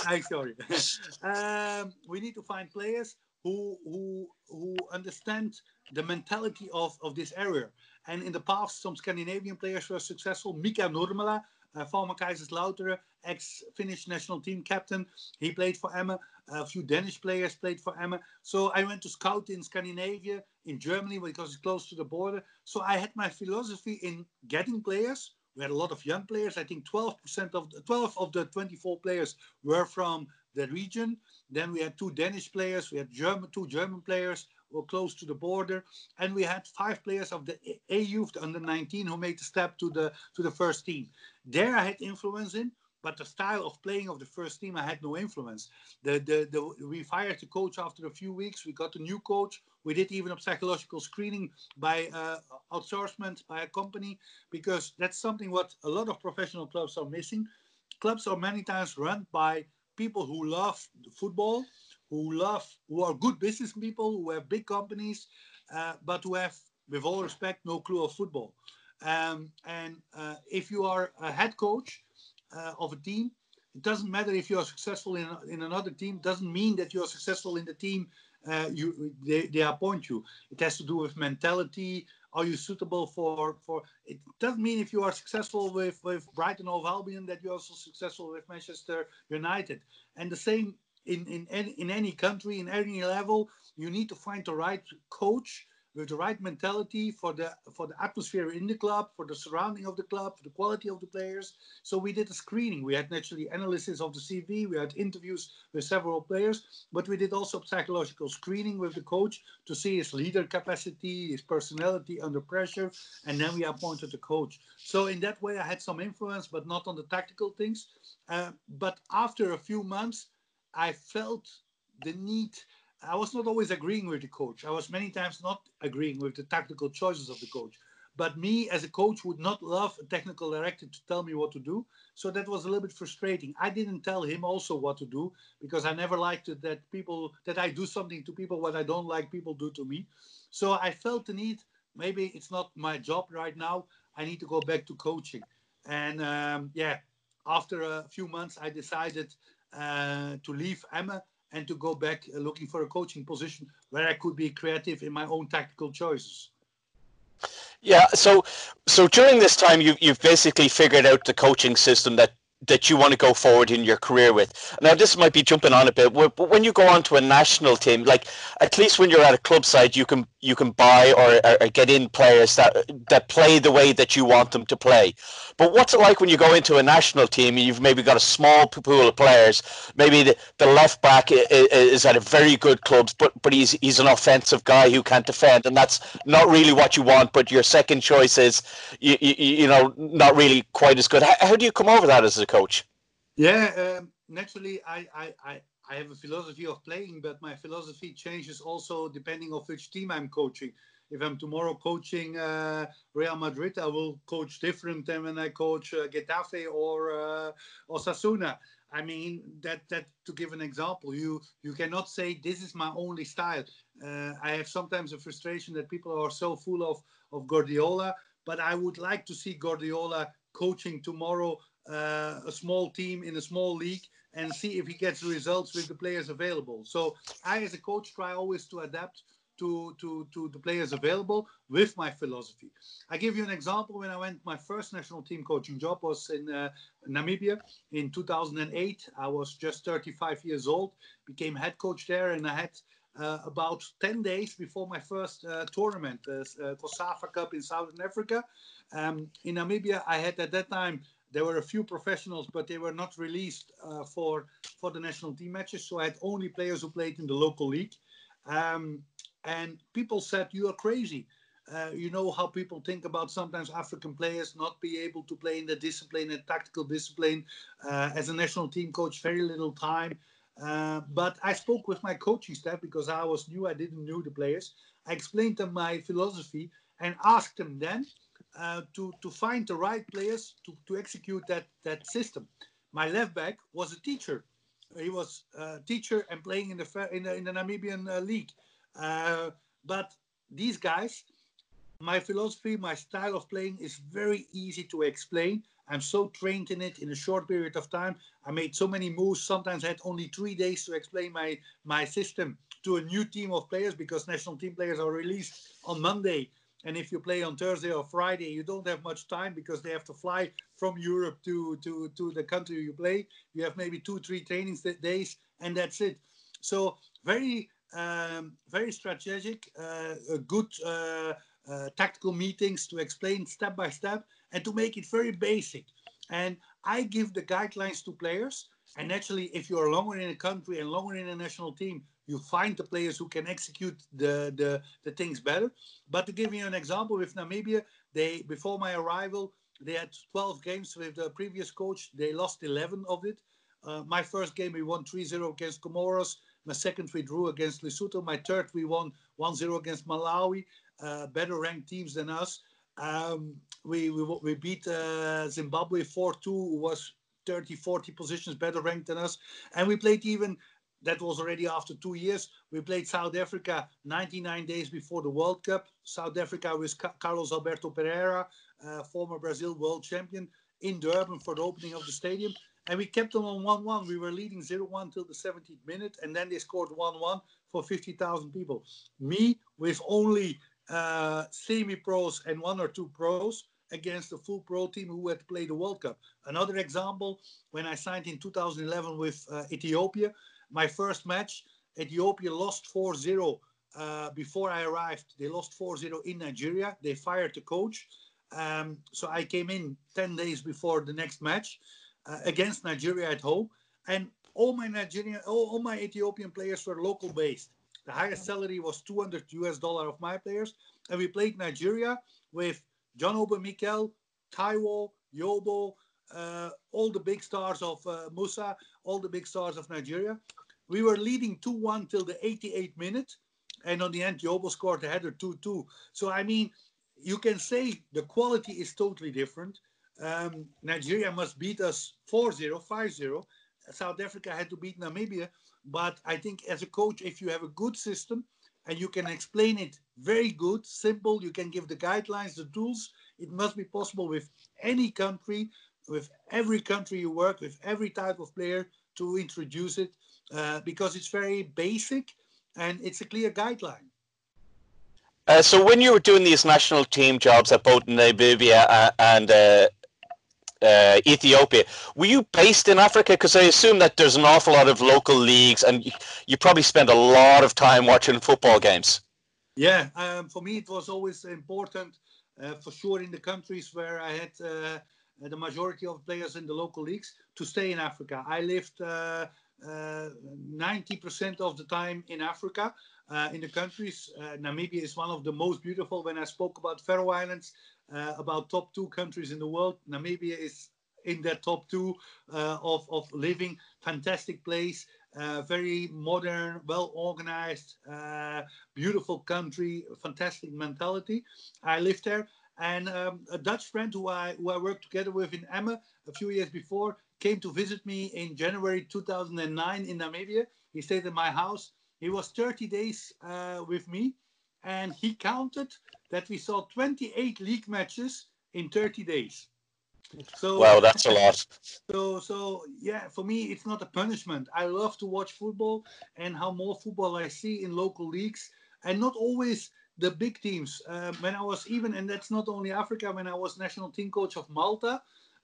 I'm sorry. um, we need to find players who who who understand the mentality of, of this area. And in the past, some Scandinavian players were successful. Mika Nurmela, uh, former Kaiserslautern, ex-Finnish national team captain. He played for Emmen. A few Danish players played for Emmen. So I went to scout in Scandinavia, in Germany, because it's close to the border. So I had my philosophy in getting players. We had a lot of young players. I think 12% of the, 12 of the 24 players were from the region. Then we had two Danish players. We had German, two German players were close to the border, and we had five players of the A youth, under 19, who made the step to the to the first team. There I had influence in, but the style of playing of the first team I had no influence. The the, the we fired the coach after a few weeks. We got a new coach. We did even a psychological screening by uh, outsourcement by a company because that's something what a lot of professional clubs are missing. Clubs are many times run by people who love football who love, who are good business people, who have big companies, uh, but who have, with all respect, no clue of football. Um, and uh, if you are a head coach uh, of a team, it doesn't matter if you are successful in, in another team. Doesn't mean that you are successful in the team uh, you they, they appoint you. It has to do with mentality. Are you suitable for for? It doesn't mean if you are successful with with Brighton or Albion that you're also successful with Manchester United. And the same in, in, in any country, in any level, you need to find the right coach with the right mentality for the for the atmosphere in the club, for the surrounding of the club, for the quality of the players. So we did a screening. We had naturally analysis of the CV. We had interviews with several players, but we did also psychological screening with the coach to see his leader capacity, his personality under pressure, and then we appointed the coach. So in that way, I had some influence, but not on the tactical things. Uh, but after a few months, I felt the need. I was not always agreeing with the coach. I was many times not agreeing with the tactical choices of the coach. But me as a coach would not love a technical director to tell me what to do. So that was a little bit frustrating. I didn't tell him also what to do because I never liked it that people that I do something to people what I don't like people do to me. So I felt the need. Maybe it's not my job right now. I need to go back to coaching. And um, yeah, after a few months, I decided uh, to leave Emmen and to go back uh, looking for a coaching position where I could be creative in my own tactical choices. Yeah, so so during this time, you you've basically figured out the coaching system that that you want to go forward in your career with. Now, this might be jumping on a bit, but when you go on to a national team, like at least when you're at a club side, you can you can buy or, or, get in players that that play the way that you want them to play. But what's it like when you go into a national team and you've maybe got a small pool of players? Maybe the, the left back is at a very good club, but but he's he's an offensive guy who can't defend, and that's not really what you want. But your second choice is you you, you know not really quite as good. How, how do you come over that as a coach? Yeah, um, naturally, I, I, I I have a philosophy of playing, but my philosophy changes also depending of which team I'm coaching. If I'm tomorrow coaching uh, Real Madrid, I will coach different than when I coach uh, Getafe or uh, Osasuna. I mean that that to give an example, you you cannot say this is my only style. Uh, I have sometimes a frustration that people are so full of of Guardiola, but I would like to see Guardiola coaching tomorrow uh, a small team in a small league and see if he gets results with the players available. So I, as a coach, try always to adapt to, to, to the players available with my philosophy. I give you an example. When I went, my first national team coaching job was in uh, Namibia in 2008. I was just 35 years old, became head coach there, and I had uh, about 10 days before my first uh, tournament, the uh, COSAFA Cup in Southern Africa. Um, in Namibia, I had at that time there were a few professionals, but they were not released uh, for for the national team matches. So I had only players who played in the local league. Um, and people said you are crazy. Uh, you know how people think about sometimes African players not be able to play in the discipline and tactical discipline. Uh, as a national team coach, very little time. Uh, but I spoke with my coaching staff because I was new. I didn't know the players. I explained them my philosophy and asked them then uh, to to find the right players to, to execute that that system. My left back was a teacher. He was a teacher and playing in the in the, in the Namibian uh, league. Uh, but these guys my philosophy, my style of playing is very easy to explain. I'm so trained in it in a short period of time. I made so many moves. Sometimes I had only three days to explain my, my system to a new team of players because national team players are released on Monday. And if you play on Thursday or Friday, you don't have much time because they have to fly from Europe to, to, to the country you play. You have maybe two, three trainings days, and that's it. So very, um, very strategic, uh, good uh, uh, tactical meetings to explain step by step and to make it very basic. And I give the guidelines to players. And naturally, if you're longer in a country and longer in a national team, you find the players who can execute the, the, the things better. But to give you an example, with Namibia, they before my arrival, they had 12 games with the previous coach. They lost 11 of it. Uh, my first game, we won 3-0 against Comoros. My second, we drew against Lesotho. My third, we won 1-0 against Malawi uh, better ranked teams than us. Um, we, we, we beat uh, Zimbabwe 4 2, who was 30, 40 positions better ranked than us. And we played even, that was already after two years, we played South Africa 99 days before the World Cup. South Africa with Carlos Alberto Parreira, uh, former Brazil world champion, in Durban for the opening of the stadium. And we kept them on 1 1. We were leading 0 1 till the 17th minute, and then they scored 1 1 for 50,000 people. Me, with only uh, semi-pros and one or two pros against a full pro team who had played the World Cup. Another example, when I signed in 2011 with uh, Ethiopia, my first match, Ethiopia lost 4-0 uh, before I arrived. They lost 4-0 in Nigeria. They fired the coach. Um, so I came in 10 days before the next match uh, against Nigeria at home. And all my Nigerian, all, all my Ethiopian players were local based. The highest salary was 200 US dollar of my players. And we played Nigeria with John Obi Mikel, Taiwo, Yobo, uh, all the big stars of uh, Musa, all the big stars of Nigeria. We were leading 2 1 till the 88th minute. And on the end, Yobo scored the header 2 2. So, I mean, you can say the quality is totally different. Um, Nigeria must beat us 4 0, 5 0. South Africa had to beat Namibia. But I think as a coach, if you have a good system and you can explain it very good, simple, you can give the guidelines, the tools, it must be possible with any country, with every country you work, with every type of player to introduce it uh, because it's very basic and it's a clear guideline. Uh, so when you were doing these national team jobs at both Namibia uh, and uh, uh, Ethiopia. Were you based in Africa? Because I assume that there's an awful lot of local leagues, and you, you probably spend a lot of time watching football games. Yeah, um, for me it was always important, uh, for sure, in the countries where I had uh, the majority of players in the local leagues to stay in Africa. I lived uh, uh, of the time in Africa. Uh, in the countries. Uh, Namibia is one of the most beautiful. When I spoke about Faroe Islands, uh, about top two countries in the world. Namibia is in that top two of, of living. Fantastic place, uh, very modern, well organized, uh, beautiful country, fantastic mentality. I lived there. And um, a Dutch friend who I, who I worked together with in Emmen a few years before came to visit me in January 2009 in Namibia. He stayed in my house. He was 30 days uh, with me and he counted that we saw 28 league matches in 30 days. So wow, that's a lot. So so yeah, for me it's not a punishment. I love to watch football and how more football I see in local leagues and not always the big teams. Uh, when I was even and that's not only Africa. When I was national team coach of Malta,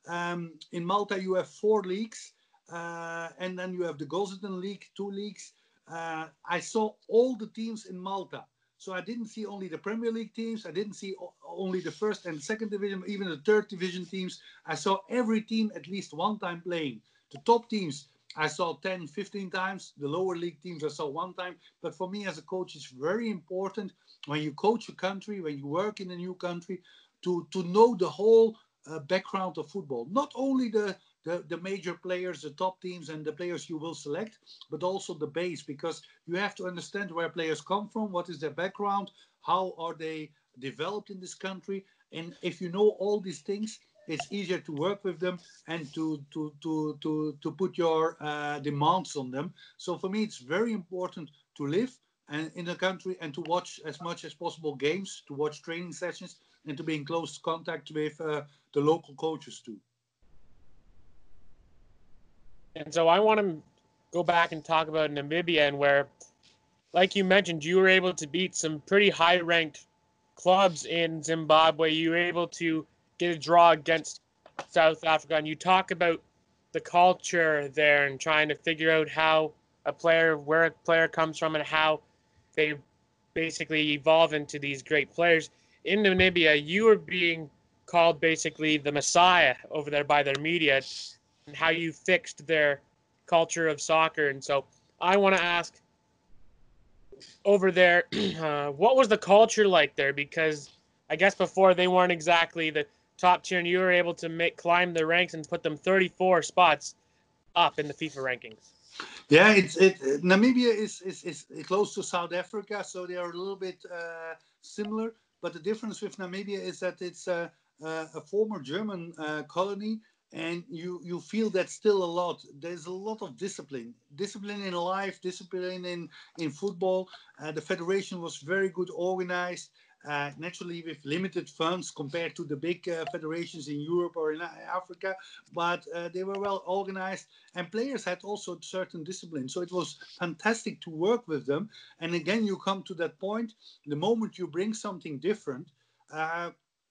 um, in Malta you have four leagues, uh, and then you have the Golden League, two leagues. Uh, I saw all the teams in Malta. So I didn't see only the Premier League teams. I didn't see only the first and second division, even the third division teams. I saw every team at least one time playing. The top teams I saw 10, 15 times. The lower league teams I saw one time. But for me as a coach, it's very important when you coach a country, when you work in a new country, to, to know the whole uh, background of football. Not only the, the, the major players, the top teams, and the players you will select, but also the base, because you have to understand where players come from, what is their background, how are they developed in this country. And if you know all these things, it's easier to work with them and to to to to to put your uh, demands on them. So for me, it's very important to live and in the country and to watch as much as possible games, to watch training sessions, and to be in close contact with uh, the local coaches too. And so I want to go back and talk about Namibia and where, like you mentioned, you were able to beat some pretty high-ranked clubs in Zimbabwe. You were able to get a draw against South Africa, and you talk about the culture there and trying to figure out how a player, where a player comes from, and how they basically evolve into these great players. In Namibia, you are being called basically the Messiah over there by their media, and how you fixed their culture of soccer. And so I want to ask over there, uh, what was the culture like there? Because I guess before they weren't exactly the top tier, and you were able to make climb the ranks and put them 34 spots up in the FIFA rankings. Yeah, it's it. Namibia is, is is close to South Africa, so they are a little bit uh, similar. But the difference with Namibia is that it's a, a, a former German uh, colony, and you you feel that still a lot. There's a lot of discipline, discipline in life, discipline in in football. Uh, the federation was very good organized uh, naturally with limited funds compared to the big uh, federations in Europe or in Africa, but uh, they were well organized and players had also certain discipline. So it was fantastic to work with them. And again, you come to that point the moment you bring something different.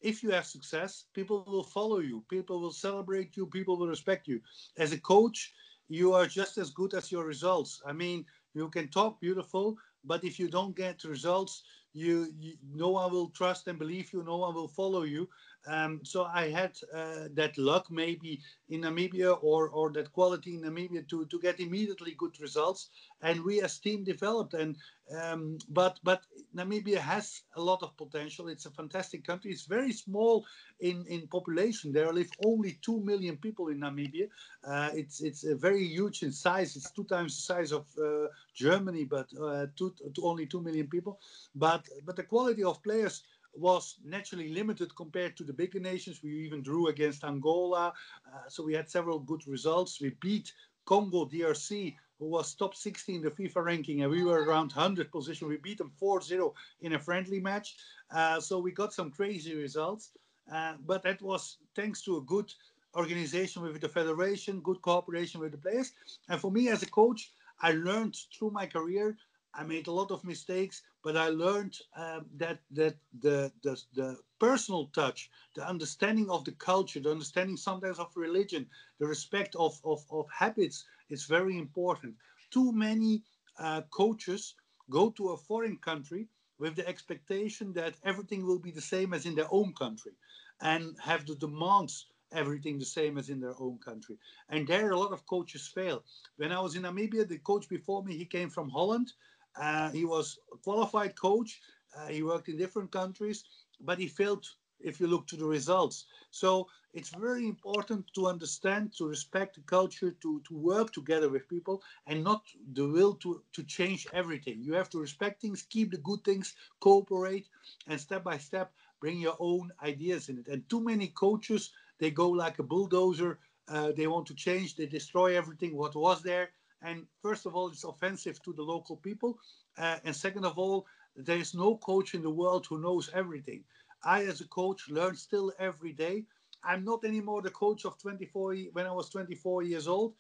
If you have success, people will follow you, people will celebrate you, people will respect you. As a coach, you are just as good as your results. I mean, you can talk beautiful, but if you don't get results, you, you no one will trust and believe you no one will follow you um, so I had uh, that luck maybe in Namibia or, or that quality in Namibia to, to get immediately good results. And we as team developed. And um, but but Namibia has a lot of potential. It's a fantastic country. It's very small in, in population. There live only two million people in Namibia. Uh, it's it's very huge in size. It's two times the size of uh, Germany, but uh, two, only two million people. But but the quality of players was naturally limited compared to the bigger nations. We even drew against Angola, uh, so we had several good results. We beat Congo DRC, who was top 60 in the FIFA ranking, and we were around 100 position. We beat them 4-0 in a friendly match, uh, so we got some crazy results. Uh, but that was thanks to a good organization with the federation, good cooperation with the players. And for me as a coach, I learned through my career I made a lot of mistakes, but I learned um, that that the, the the personal touch, the understanding of the culture, the understanding sometimes of religion, the respect of of, of habits is very important. Too many uh, coaches go to a foreign country with the expectation that everything will be the same as in their own country, and have the demands everything the same as in their own country. And there, a lot of coaches fail. When I was in Namibia, the coach before me, he came from Holland. Uh, he was a qualified coach. Uh, he worked in different countries, but he failed if you look to the results. So it's very important to understand, to respect the culture, to, to work together with people and not the will to, to change everything. You have to respect things, keep the good things, cooperate, and step by step bring your own ideas in it. And too many coaches, they go like a bulldozer. Uh, they want to change, they destroy everything what was there and first of all, it's offensive to the local people. Uh, and second of all, there is no coach in the world who knows everything. I, as a coach, learn still every day. I'm not anymore the coach of 24 when I was 24 years old.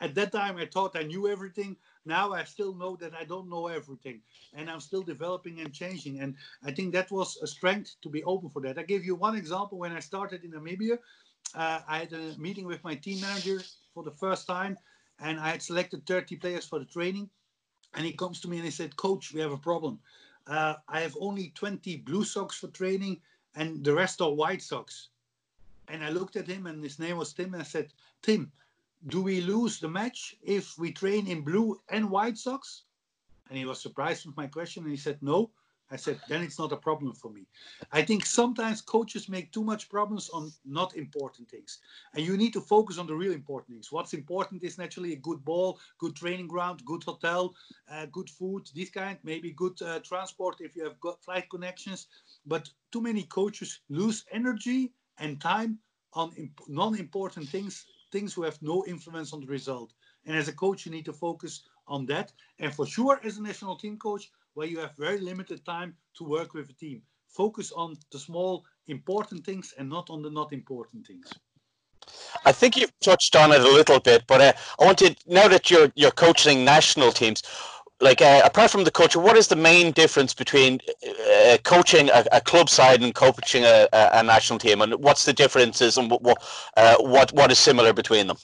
At that time, I thought I knew everything. Now I still know that I don't know everything, and I'm still developing and changing. And I think that was a strength to be open for that. I give you one example. When I started in Namibia, uh, I had a meeting with my team manager for the first time, and I had selected 30 players for the training. And he comes to me and he said, Coach, we have a problem. Uh, I have only 20 blue socks for training, and the rest are white socks. And I looked at him, and his name was Tim. And I said, Tim, do we lose the match if we train in blue and white socks? And he was surprised with my question and he said, no. I said, then it's not a problem for me. I think sometimes coaches make too much problems on not important things. And you need to focus on the real important things. What's important is naturally a good ball, good training ground, good hotel, uh, good food, this kind, maybe good uh, transport if you have got flight connections. But too many coaches lose energy and time on non-important things, things who have no influence on the result. And as a coach, you need to focus on that. And for sure, as a national team coach, where you have very limited time to work with a team. Focus on the small important things and not on the not important things. I think you've touched on it a little bit, but uh, I wanted now that you're you're coaching national teams, like uh, apart from the culture, what is the main difference between uh, coaching a, a, club side and coaching a, a, national team, and what's the differences and what uh, what what is similar between them?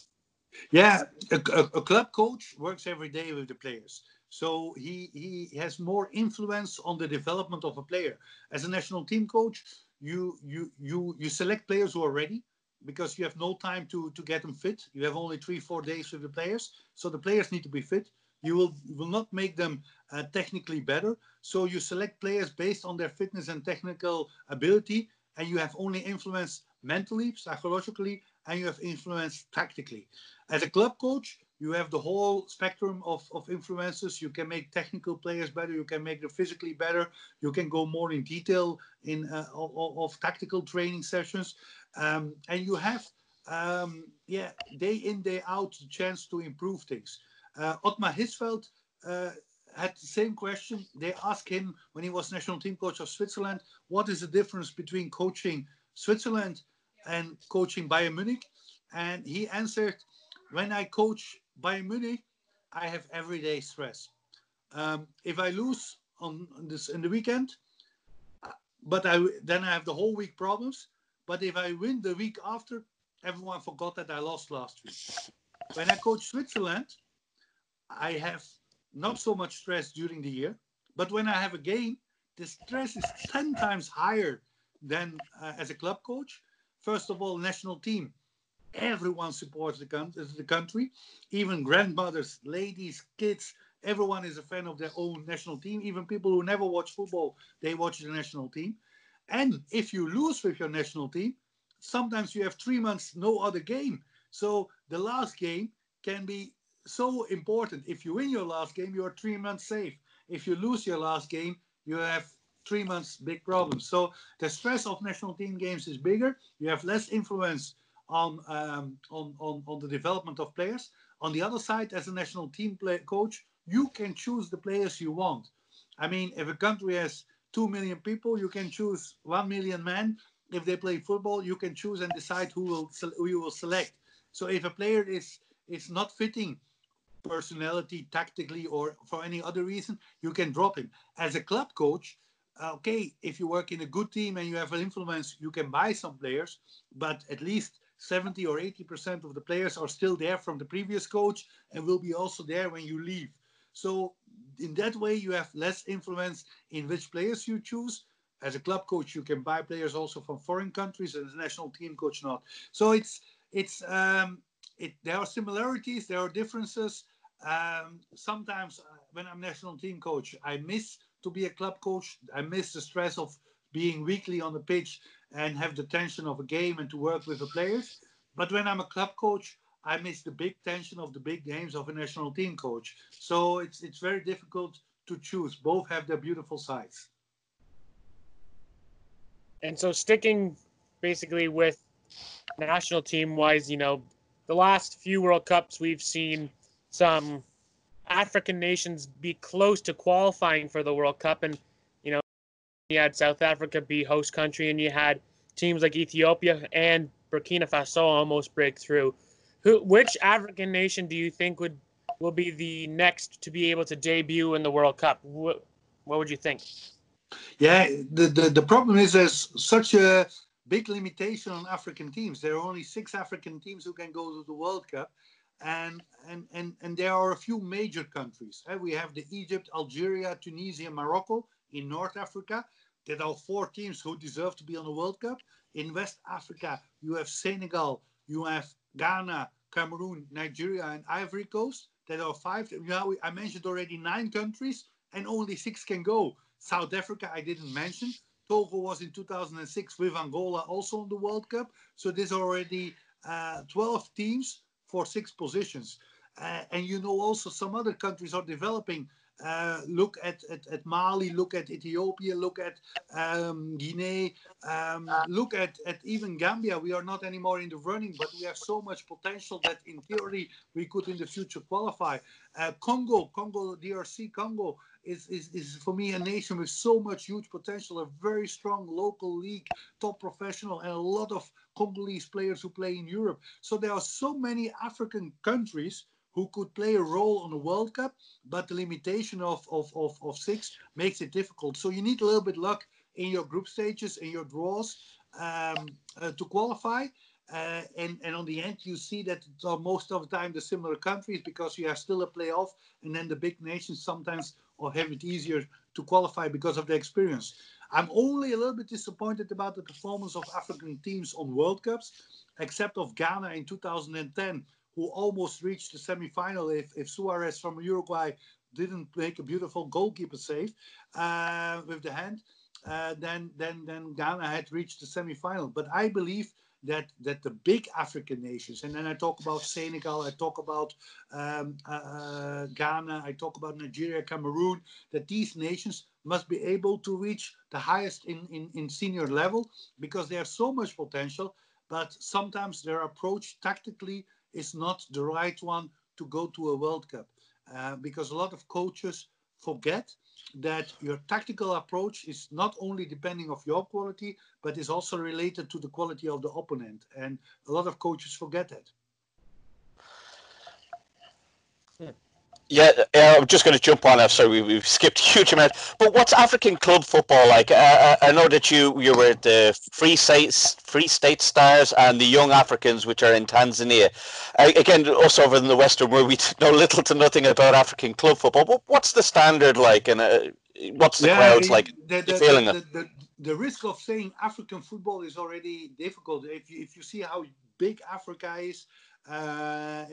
Yeah, a, a, club coach works every day with the players. So he, he has more influence on the development of a player. As a national team coach, you you you you select players who are ready because you have no time to to get them fit. You have only three four days with the players, so the players need to be fit. You will will not make them uh, technically better. So you select players based on their fitness and technical ability, and you have only influence mentally, psychologically, and you have influence tactically. As a club coach, you have the whole spectrum of, of influences. You can make technical players better. You can make them physically better. You can go more in detail in uh, of, of, tactical training sessions, um, and you have um, yeah day in day out the chance to improve things. Uh, Ottmar Hitzfeld uh, had the same question. They asked him when he was national team coach of Switzerland, what is the difference between coaching Switzerland and coaching Bayern Munich? And he answered, when I coach Bayern Munich, I have everyday stress. Um, if I lose on, this in the weekend, but I then I have the whole week problems. But if I win the week after, everyone forgot that I lost last week. When I coach Switzerland, I have not so much stress during the year. But when I have a game, the stress is 10 times higher than uh, as a club coach. First of all, national team everyone supports the, country, the country, even grandmothers, ladies, kids. Everyone is a fan of their own national team. Even people who never watch football, they watch the national team. And if you lose with your national team, sometimes you have three months no other game. So the last game can be so important. If you win your last game, you are three months safe. If you lose your last game, you have three months big problems. So the stress of national team games is bigger. You have less influence on, um, on, on, on the development of players. On the other side, as a national team play coach, you can choose the players you want. I mean, if a country has 2 million people, you can choose 1 million men. If they play football, you can choose and decide who will who you will select. So if a player is is not fitting personality, tactically, or for any other reason, you can drop him. As a club coach, okay, if you work in a good team and you have an influence, you can buy some players, but at least 70 or 80% of the players are still there from the previous coach and will be also there when you leave. So in that way, you have less influence in which players you choose. As a club coach, you can buy players also from foreign countries, and as a national team coach, not. So it's it's um, it. There are similarities, there are differences. Um, sometimes uh, when I'm national team coach, I miss to be a club coach. I miss the stress of being weekly on the pitch and have the tension of a game and to work with the players. But when I'm a club coach, I miss the big tension of the big games of a national team coach. So it's it's very difficult to choose. Both have their beautiful sides. And so sticking basically with national team wise, you know, the last few World Cups we've seen some African nations be close to qualifying for the World Cup and you had South Africa be host country, and you had teams like Ethiopia and Burkina Faso almost break through. Who, which African nation do you think would will be the next to be able to debut in the World Cup? What, what would you think? Yeah, the, the, the problem is there's such a big limitation on African teams. There are only six African teams who can go to the World Cup. And, and, and, and there are a few major countries. Eh, we have the Egypt, Algeria, Tunisia, Morocco in North Africa. There are four teams who deserve to be on the World Cup. In West Africa, you have Senegal, you have Ghana, Cameroon, Nigeria, and Ivory Coast. There are five. Now I mentioned already nine countries, and only six can go. South Africa, I didn't mention. Togo was in 2006 with Angola also in the World Cup. So there's already uh, 12 teams for six positions. Uh, and you know also some other countries are developing uh, look at, at, at, Mali, look at Ethiopia, look at um, Guinea, um, look at, at even Gambia. We are not anymore in the running, but we have so much potential that in theory we could in the future qualify. Uh, Congo, Congo, DRC, Congo is, is, is for me a nation with so much huge potential, a very strong local league, top professional, and a lot of Congolese players who play in Europe. So there are so many African countries who could play a role on the World Cup, but the limitation of, of, of, of six makes it difficult. So you need a little bit luck in your group stages, in your draws um, uh, to qualify. Uh, and, and on the end, you see that most of the time the similar countries because you have still a playoff, and then the big nations sometimes or have it easier to qualify because of the experience. I'm only a little bit disappointed about the performance of African teams on World Cups, except of Ghana in 2010, who almost reached the semi-final if, if Suarez from Uruguay didn't make a beautiful goalkeeper save uh, with the hand. Uh, then, then, then Ghana had reached the semi-final. But I believe that that the big African nations, and then I talk about Senegal, I talk about um, uh, uh Ghana, I talk about Nigeria, Cameroon, that these nations must be able to reach the highest in, in, in senior level because they have so much potential, but sometimes their approach tactically is not the right one to go to a World Cup uh, because a lot of coaches forget that your tactical approach is not only depending of your quality but is also related to the quality of the opponent. And a lot of coaches forget that. Yeah, uh, I'm just going to jump on. So we, have skipped a huge amount. But what's African club football like? Uh, uh, I know that you you were at the Free State Free State Stars and the Young Africans, which are in Tanzania. Uh, again, us over in the Western world, we know little to nothing about African club football. But what's the standard like, and uh, what's the yeah, crowds like? The, the, feeling the, the, the, risk of saying African football is already difficult. If you, if you see how big Africa is, uh,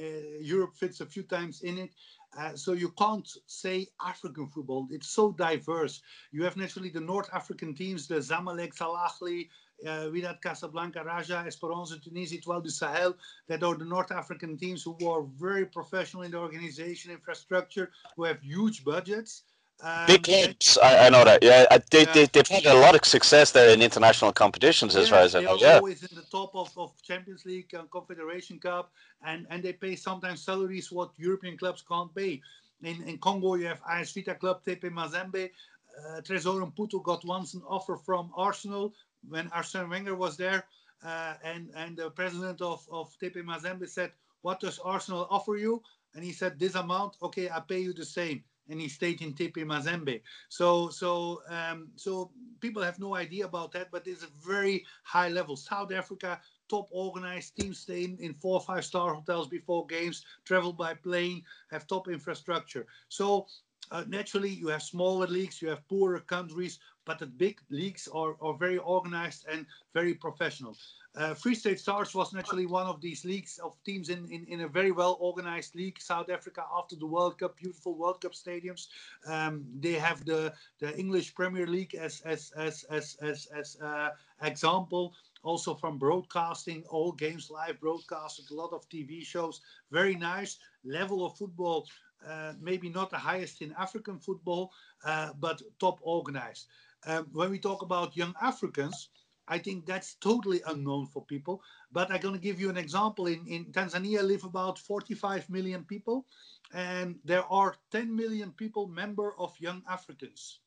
Europe fits a few times in it. Uh, so you can't say African football. It's so diverse. You have naturally the North African teams, the Zamalek, Al Ahly, uh, Wydad Casablanca, Raja, Esperance, Tunisia, Etoile du Sahel, that are the North African teams who are very professional in the organization infrastructure, who have huge budgets. Um, Big clubs, I, I, know that. Yeah, they, yeah. They, have had a lot of success there in international competitions, as far as I know. They're yeah. always in the top of, of Champions League and Confederation Cup, and, and they pay sometimes salaries what European clubs can't pay. In, in Congo, you have AS Vita Club, TP Mazembe. Uh, Tresor Mputu got once an offer from Arsenal when Arsene Wenger was there, uh, and, and the president of, of TP Mazembe said, What does Arsenal offer you? And he said, This amount, okay, I pay you the same and he stayed in TP Mazembe. So, so, um, so people have no idea about that, but it's a very high level. South Africa, top organized teams stay in, in four or five star hotels before games, travel by plane, have top infrastructure. So uh, naturally, you have smaller leagues, you have poorer countries, but the big leagues are, are very organized and very professional. Uh, Free State Stars was naturally one of these leagues of teams in, in, in a very well organized league. South Africa after the World Cup, beautiful World Cup stadiums. Um, they have the, the English Premier League as as as as as, as uh, example. Also from broadcasting, all games live broadcasted, a lot of TV shows. Very nice level of football. Uh, maybe not the highest in African football, uh, but top organized. Um, when we talk about young Africans, I think that's totally unknown for people. But I'm going to give you an example. In, in Tanzania live about 45 million people, and there are 10 million people member of Young Africans.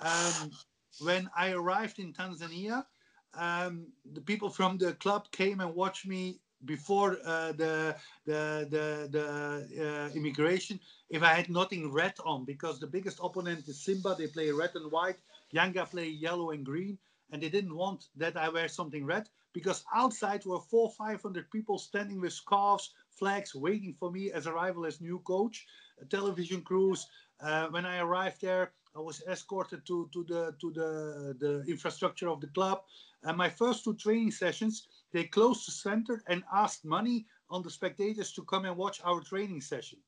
Um, when I arrived in Tanzania, um, the people from the club came and watched me before uh, the the the, the uh, immigration if I had nothing red on because the biggest opponent is Simba. They play red and white. Yanga play yellow and green and they didn't want that I wear something red because outside were four, 500 people standing with scarves, flags, waiting for me as arrival as new coach. television crews. Uh, when I arrived there, I was escorted to, to the to the the infrastructure of the club. And my first two training sessions, they closed the center and asked money on the spectators to come and watch our training session.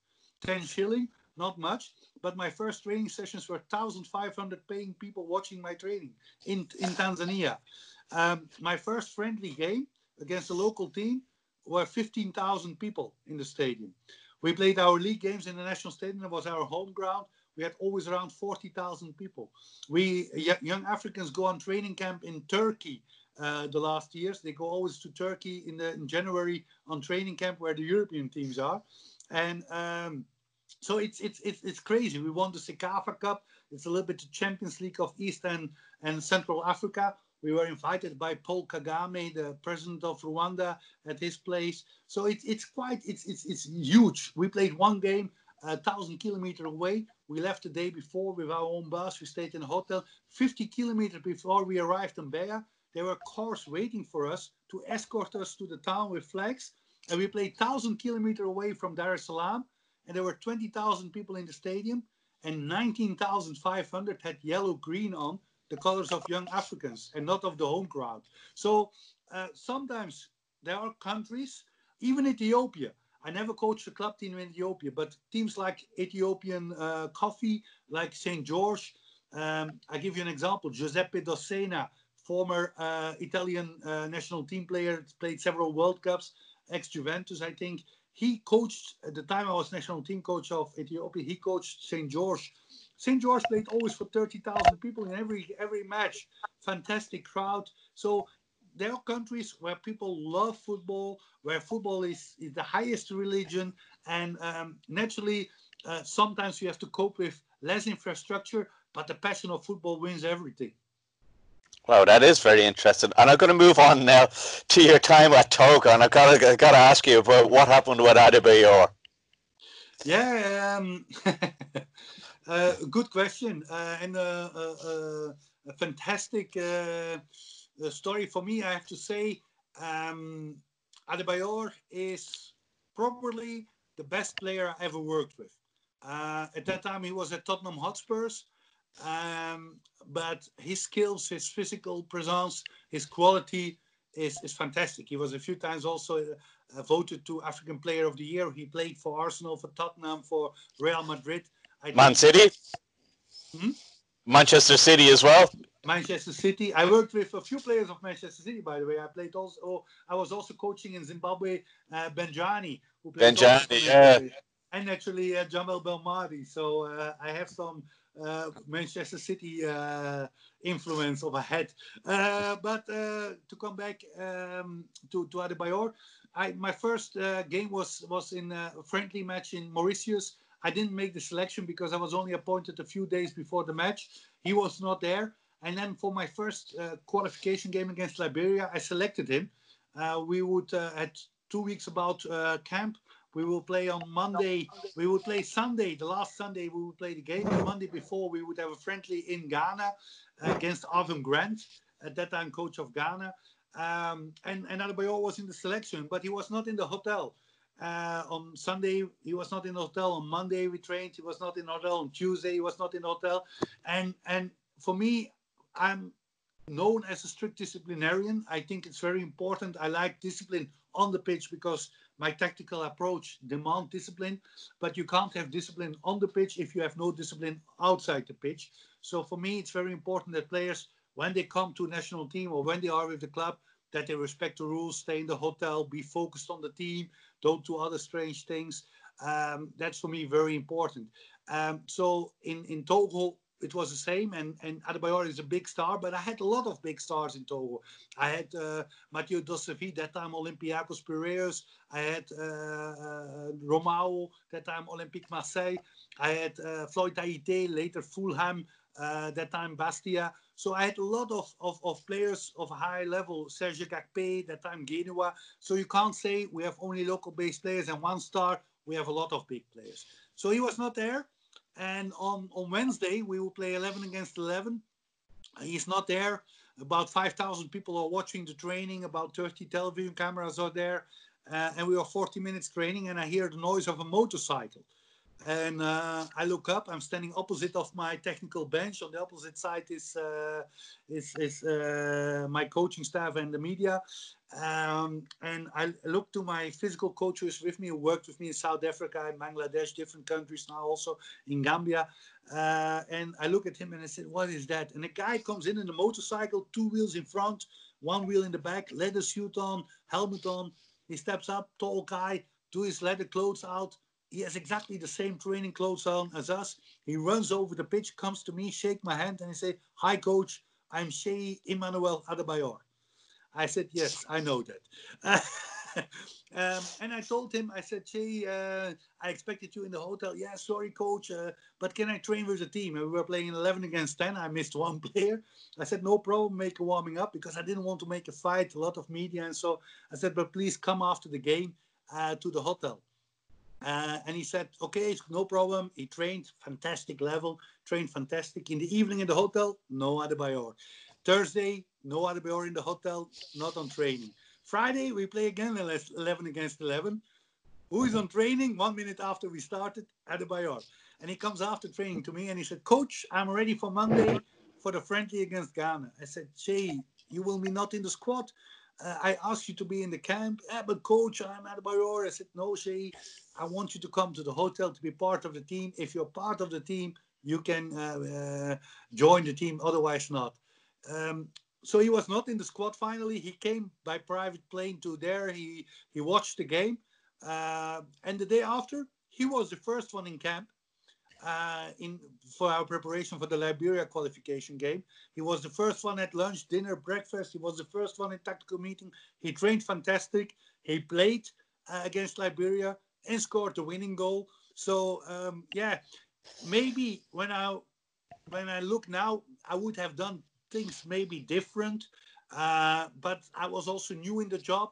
10 shilling, not much, but my first training sessions were 1,500 paying people watching my training in, in Tanzania. Um, my first friendly game against a local team were 15,000 people in the stadium. We played our league games in the national stadium. It was our home ground. We had always around 40,000 people. We young Africans go on training camp in Turkey uh, the last years. They go always to Turkey in, the, in January on training camp where the European teams are, and um, so it's it's it's it's crazy. We won the CECAFA Cup. It's a little bit the Champions League of East and and Central Africa. We were invited by Paul Kagame, the president of Rwanda, at his place. So it's it's quite it's it's it's huge. We played one game a thousand kilometers away. We left the day before with our own bus. We stayed in a hotel. 50 kilometers before we arrived in Beira, there were cars waiting for us to escort us to the town with flags. And we played thousand kilometers away from Dar es Salaam, and there were 20,000 people in the stadium, and 19,500 had yellow green on the colors of young Africans and not of the home crowd. So uh, sometimes there are countries, even Ethiopia. I never coached a club team in Ethiopia, but teams like Ethiopian uh, Coffee, like St. George. Um, I give you an example. Giuseppe Dossena, former uh, Italian uh, national team player, played several World Cups, ex Juventus, I think. He coached at the time I was national team coach of Ethiopia. He coached St. George St. George played always for 30,000 people in every every match. Fantastic crowd. So there are countries where people love football, where football is, is the highest religion, and um, naturally, uh, sometimes you have to cope with less infrastructure, but the passion of football wins everything. Wow, that is very interesting. And I'm going to move on now to your time at Togo, and I've got to, I've got to ask you about what happened with Adebayor. Yeah, um, Uh, good question uh, and uh, a fantastic story for me. I have to say, um, Adebayor is probably the best player I ever worked with. Uh, at that time, he was at Tottenham Hotspurs, um, but his skills, his physical presence, his quality is, is fantastic. He was a few times also uh, voted to African Player of the Year. He played for Arsenal, for Tottenham, for Real Madrid. Man City? Hmm? Manchester City as well? Manchester City. I worked with a few players of Manchester City, by the way. I played also. Oh, I was also coaching in Zimbabwe, uh, Benjani, who played Benjani, yeah, and actually uh, Djamel Belmadi. So uh, I have some uh, Manchester City uh, influence of a head. Uh, but uh, to come back um, to to Adebayor, I my first uh, game was was in a friendly match in Mauritius I didn't make the selection because I was only appointed a few days before the match. He was not there. And then for my first qualification game against Liberia, I selected him. We would uh, at two weeks about camp. We will play on Monday. We will play Sunday. The last Sunday we will play the game. The Monday before we would have a friendly in Ghana against Avram Grant, at that time coach of Ghana. Um, and and Adebayor was in the selection, but he was not in the hotel. Uh, on Sunday, he was not in the hotel. On Monday, we trained. He was not in the hotel. On Tuesday, he was not in the hotel. And and for me, I'm known as a strict disciplinarian. I think it's very important. I like discipline on the pitch because my tactical approach demand discipline. But you can't have discipline on the pitch if you have no discipline outside the pitch. So for me, it's very important that players, when they come to national team or when they are with the club, that they respect the rules, stay in the hotel, be focused on the team, don't do other strange things. Um, that's for me very important. Um, so in, in Togo, it was the same, and, and Adebayor is a big star, but I had a lot of big stars in Togo. I had uh, Mathieu Dossevi, that time Olympiacos Piraeus. I had uh, uh, Romao, that time Olympique Marseille. I had uh, Floyd Ayité, later Fulham, uh, that time Bastia. So I had a lot of, of, of players of high level, Serge Gakpe, that time Genoa. So you can't say we have only local based players and one star. We have a lot of big players. So he was not there. And on, on Wednesday, we will play 11 against 11. He's not there. About 5,000 people are watching the training. About 30 television cameras are there. Uh, and we are 40 minutes training, and I hear the noise of a motorcycle. And uh, I look up. I'm standing opposite of my technical bench. On the opposite side is uh, is, is uh, my coaching staff and the media. Um, and I look to my physical coach who is with me, who worked with me in South Africa, in Bangladesh, different countries now, also in Gambia. Uh, and I look at him and I said, "What is that?" And a guy comes in in a motorcycle, two wheels in front, one wheel in the back, leather suit on, helmet on. He steps up, tall guy, to his leather clothes out. He has exactly the same training clothes on as us. He runs over the pitch, comes to me, shake my hand, and he say, "Hi, coach. I'm Shea Emmanuel Adebayor." I said, "Yes, I know that." um, and I told him, I said, Shea, uh, I expected you in the hotel. Yeah, sorry, coach, uh, but can I train with the team? And we were playing 11 against 10. I missed one player. I said, no problem, make a warming up because I didn't want to make a fight, a lot of media. And so I said, but please come after the game uh, to the hotel. Uh, and he said, okay, it's no problem. He trained fantastic level, trained fantastic. In the evening in the hotel, no Adebayor. Thursday, no Adebayor in the hotel, not on training. Friday, we play again 11 against 11. Who is on training? One minute after we started, Adebayor. And he comes after training to me and he said, Coach, I'm ready for Monday for the friendly against Ghana. I said, Shea, you will be not in the squad uh, I asked you to be in the camp. Yeah, but coach, I'm Adebayor. I said, no, Shay, I want you to come to the hotel to be part of the team. If you're part of the team, you can uh, uh, join the team. Otherwise, not. Um, so he was not in the squad. Finally, he came by private plane to there. He he watched the game, uh, and the day after, he was the first one in camp uh, in for our preparation for the Liberia qualification game. He was the first one at lunch, dinner, breakfast. He was the first one in tactical meeting. He trained fantastic. He played uh, against Liberia and scored the winning goal. So um, yeah, maybe when I when I look now, I would have done things maybe different. Uh, but I was also new in the job.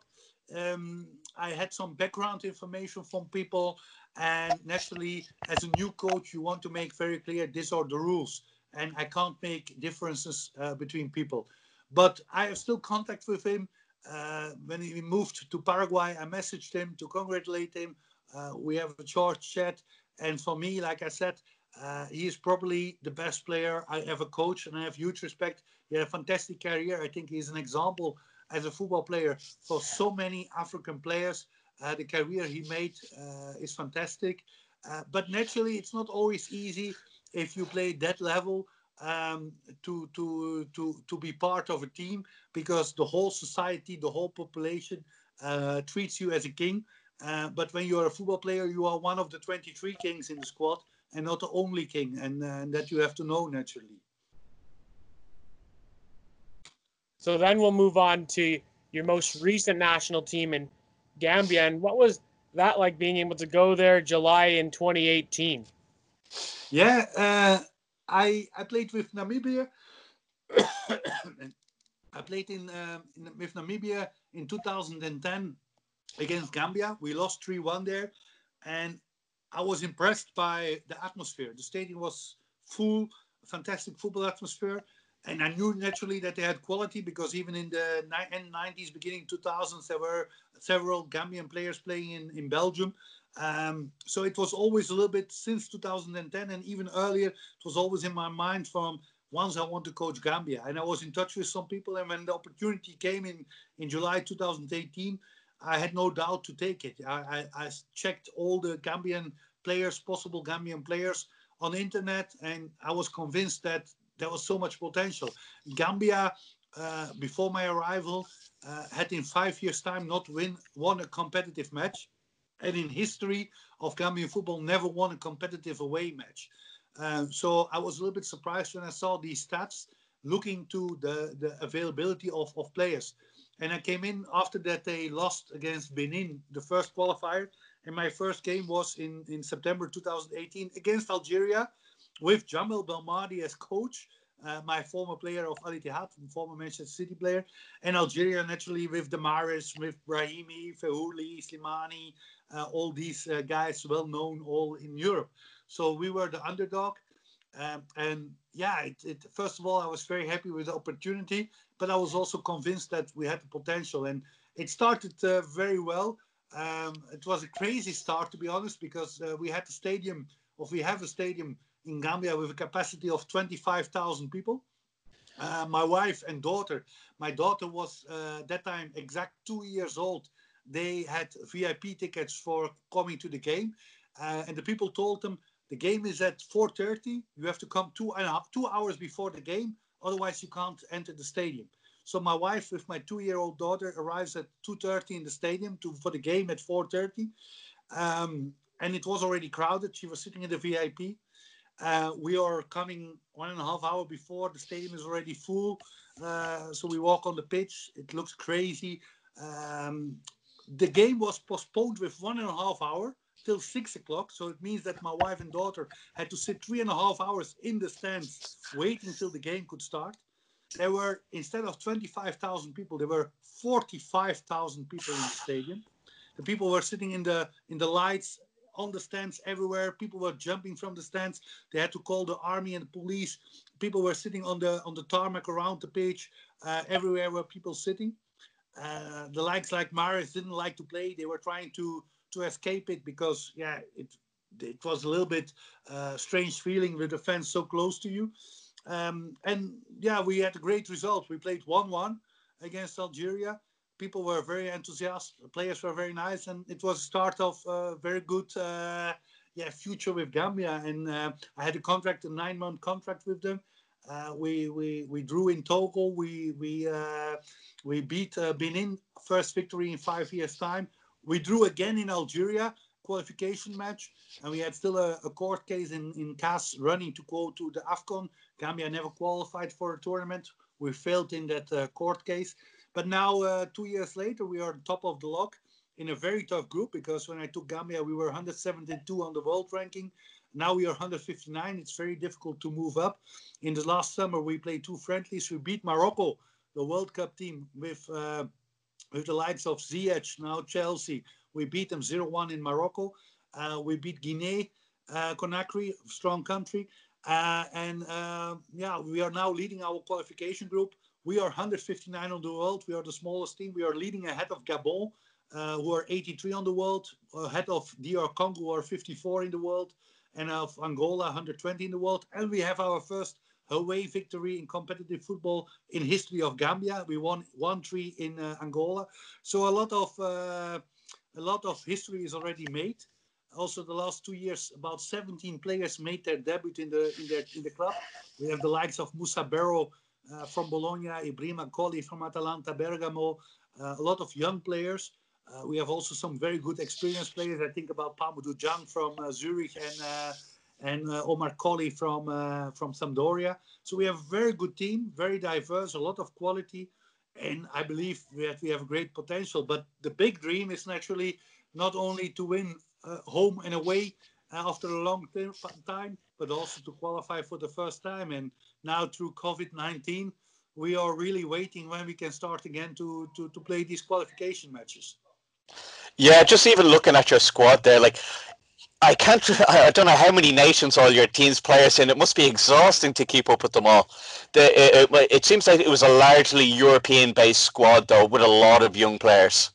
Um, I had some background information from people and naturally, as a new coach, you want to make very clear these are the rules, and I can't make differences uh, between people. But I have still contact with him. Uh, when he moved to Paraguay, I messaged him to congratulate him. Uh, we have a short chat, and for me, like I said, uh, he is probably the best player I ever coached, and I have huge respect. He had a fantastic career. I think he's an example as a football player for so many African players. Uh, the career he made uh, is fantastic. Uh, but naturally, it's not always easy if you play that level um, to, to, to, to be part of a team because the whole society, the whole population uh, treats you as a king. Uh, but when you're a football player, you are one of the 23 kings in the squad and not the only king, and, uh, and that you have to know naturally. So then we'll move on to your most recent national team in Gambia. And what was that like being able to go there July in 2018? Yeah, uh, I I played with Namibia. I played in, uh, in, with Namibia in 2010 against Gambia. We lost 3-1 there, and I was impressed by the atmosphere. The stadium was full, fantastic football atmosphere and I knew naturally that they had quality because even in the end 90s, beginning 2000s, there were several Gambian players playing in, in Belgium. Um, so it was always a little bit since 2010 and even earlier, it was always in my mind from once I want to coach Gambia. And I was in touch with some people. And when the opportunity came in, in July 2018, I had no doubt to take it. I, I, I checked all the Gambian players, possible Gambian players on internet, and I was convinced that there was so much potential. Gambia, uh, before my arrival, uh, had in five years' time not win won a competitive match, and in history of Gambian football, never won a competitive away match. Um, so I was a little bit surprised when I saw these stats, looking to the, the availability of, of players. And I came in after that they lost against Benin, the first qualifier. And my first game was in, in September 2018 against Algeria with Djamel Belmadi as coach, uh, my former player of Al Ittihad, former Manchester City player, and Algeria naturally with Damaris, with Brahimi, Feghouli, Slimani, uh, all these uh, guys well known all in Europe. So we were the underdog. Um, and yeah, it, it, first of all, I was very happy with the opportunity, but I was also convinced that we had the potential. And it started uh, very well. Um, it was a crazy start, to be honest, because uh, we had the stadium, or we have a stadium in Gambia with a capacity of 25,000 people. Uh, my wife and daughter, my daughter was uh, that time exact two years old. They had VIP tickets for coming to the game, uh, and the people told them the game is at 4:30. You have to come two two hours before the game, otherwise you can't enter the stadium. So my wife with my two-year-old daughter arrives at 2:30 in the stadium to for the game at 4:30, um, and it was already crowded. She was sitting in the VIP. Uh, we are coming one and a half hour before the stadium is already full. Uh, so we walk on the pitch. It looks crazy. Um, the game was postponed with one and a half hour till six o'clock. So it means that my wife and daughter had to sit three and a half hours in the stands waiting till the game could start there were instead of 25,000 people, there were 45,000 people in the stadium. The people were sitting in the in the lights on the stands everywhere. People were jumping from the stands. They had to call the army and the police. People were sitting on the on the tarmac around the pitch. Uh, everywhere were people sitting. Uh, the likes like Mahrez didn't like to play. They were trying to to escape it because yeah, it it was a little bit uh, strange feeling with the fans so close to you. Um, and yeah, we had a great result. We played 1 1 against Algeria. People were very enthusiastic. Players were very nice. And it was a start of a very good uh, yeah, future with Gambia. And uh, I had a contract, a nine month contract with them. Uh, we, we, we drew in Togo. We, we, we beat Benin, first victory in five years' time. We drew again in Algeria qualification match, and we had still a, a court case in, in CAS running to go to the AFCON. Gambia never qualified for a tournament. We failed in that uh, court case. But now, uh, two years later, we are top of the log in a very tough group because when I took Gambia, we were 172 on the world ranking. Now we are 159. It's very difficult to move up. In the last summer, we played two friendlies. We beat Morocco, the World Cup team, with uh, with the likes of Ziyech, now Chelsea, we beat them 0-1 in Morocco. Uh, we beat Guinea, uh, Conakry, strong country. Uh, and uh, yeah, we are now leading our qualification group. We are 159 on the world. We are the smallest team. We are leading ahead of Gabon, uh, who are 83 on the world, ahead of DR Congo, who are 54 in the world, and of Angola, 120 in the world. And we have our first away victory in competitive football in history of Gambia. We won 1-3 in uh, Angola. So a lot of uh, a lot of history is already made. Also, the last two years, about 17 players made their debut in the in the in the club. We have the likes of Musa Barrow uh, from Bologna, Ibrahima Colley from Atalanta Bergamo, uh, a lot of young players. Uh, we have also some very good experienced players. I think about Mamadou Dieng from uh, Zurich and uh, and uh, Omar Colley from from Sampdoria. So we have a very good team, very diverse, a lot of quality and I believe that we have great potential. But the big dream is naturally not only to win home and away after a long time, but also to qualify for the first time. And now through COVID 19, we are really waiting when we can start again to, to, to play these qualification matches. Yeah, just even looking at your squad there, like I can't. I don't know how many nations all your teams players in. It must be exhausting to keep up with them all. The, it, it, it seems like it was a largely European-based squad, though, with a lot of young players.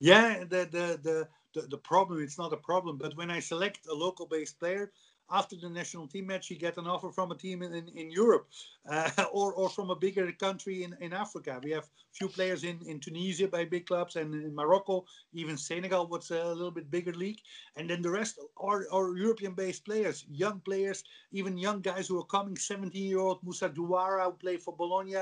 Yeah, the the the the, the problem. It's not a problem, but when I select a local-based player, after the national team match, you get an offer from a team in, in, in Europe uh, or, or from a bigger country in, in Africa. We have few players in, in Tunisia by big clubs and in Morocco, even Senegal was a little bit bigger league. And then the rest are, are European based players, young players, even young guys who are coming 17 year old Musa Juwara, who played for Bologna,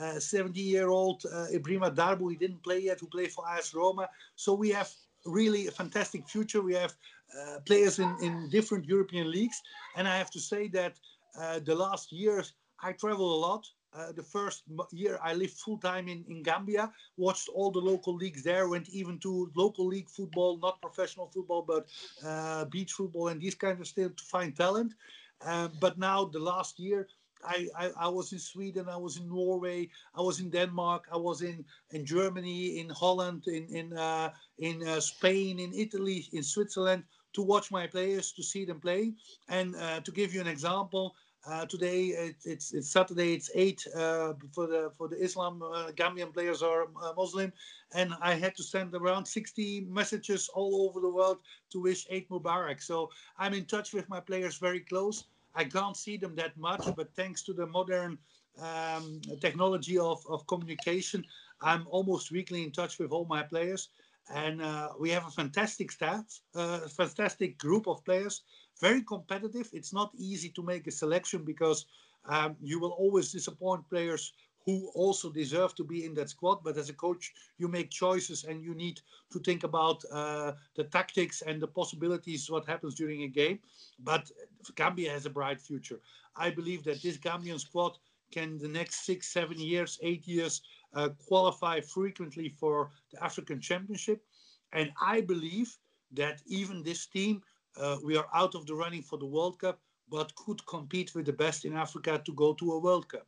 uh, 17 year old uh, Ibrahima Darboe, he didn't play yet, who played for AS Roma. So we have really a fantastic future. We have uh, players in, in different European leagues. And I have to say that uh, the last years, I travel a lot. Uh, the first year I lived full time in, in Gambia, watched all the local leagues there, went even to local league football, not professional football, but uh, beach football and these kind of things to find talent. Uh, but now, the last year, I, I, I, was in Sweden, I was in Norway, I was in Denmark, I was in, in Germany, in Holland, in in uh, in uh, Spain, in Italy, in Switzerland to watch my players, to see them play. And uh, to give you an example, Uh, today it, it's it's Saturday. It's eight uh, for the for the Islam uh, Gambian players are Muslim, and I had to send around 60 messages all over the world to wish Eid Mubarak. So I'm in touch with my players very close. I can't see them that much, but thanks to the modern um, technology of, of communication, I'm almost weekly in touch with all my players. And uh, we have a fantastic staff, uh, a fantastic group of players very competitive. It's not easy to make a selection because um, you will always disappoint players who also deserve to be in that squad. But as a coach, you make choices and you need to think about uh, the tactics and the possibilities, what happens during a game. But Gambia has a bright future. I believe that this Gambian squad can the next six, seven years, eight years uh, qualify frequently for the African Championship. And I believe that even this team uh, we are out of the running for the World Cup, but could compete with the best in Africa to go to a World Cup.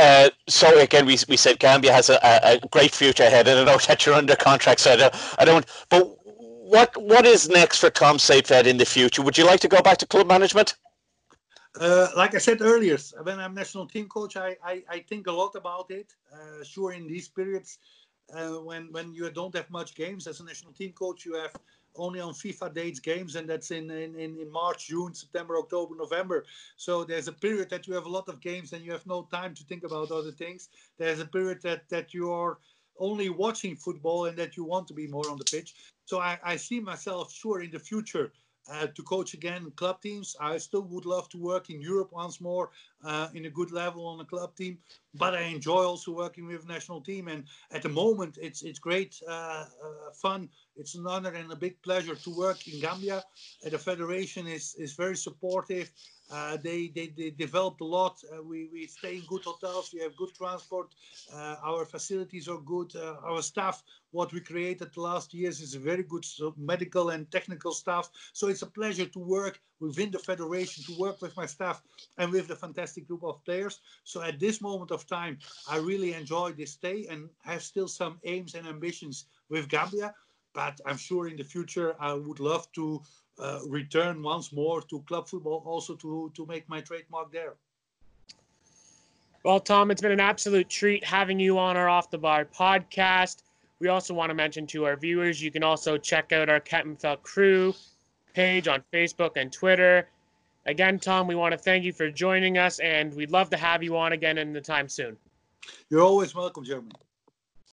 Uh, so again, we, we said Gambia has a, a, great future ahead. And I know that you're under contract, so I don't. I don't but what what is next for Tom Sainfiet in the future? Would you like to go back to club management? Uh, like I said earlier, when I'm national team coach, I, I, I think a lot about it. Uh, sure, in these periods, uh, when when you don't have much games as a national team coach, you have only on FIFA dates games, and that's in, in, in March, June, September, October, November. So there's a period that you have a lot of games and you have no time to think about other things. There's a period that, that you are only watching football and that you want to be more on the pitch. So I, I see myself sure in the future uh, to coach again club teams. I still would love to work in Europe once more uh, in a good level on a club team, but I enjoy also working with national team. And at the moment, it's it's great uh, uh fun. It's an honor and a big pleasure to work in Gambia. the federation is is very supportive. Uh, they, they, they developed a lot. Uh, we, we stay in good hotels. We have good transport. Uh, our facilities are good. Uh, our staff, what we created last years is very good medical and technical staff. So it's a pleasure to work within the federation, to work with my staff and with the fantastic group of players. So at this moment of time, I really enjoy this stay and have still some aims and ambitions with Gambia. But I'm sure in the future, I would love to uh, return once more to club football, also to to make my trademark there. Well, Tom, it's been an absolute treat having you on our Off the Bar podcast. We also want to mention to our viewers, you can also check out our Kettenfeld Crew page on Facebook and Twitter. Again, Tom, we want to thank you for joining us, and we'd love to have you on again in the time soon. You're always welcome, Jeremy.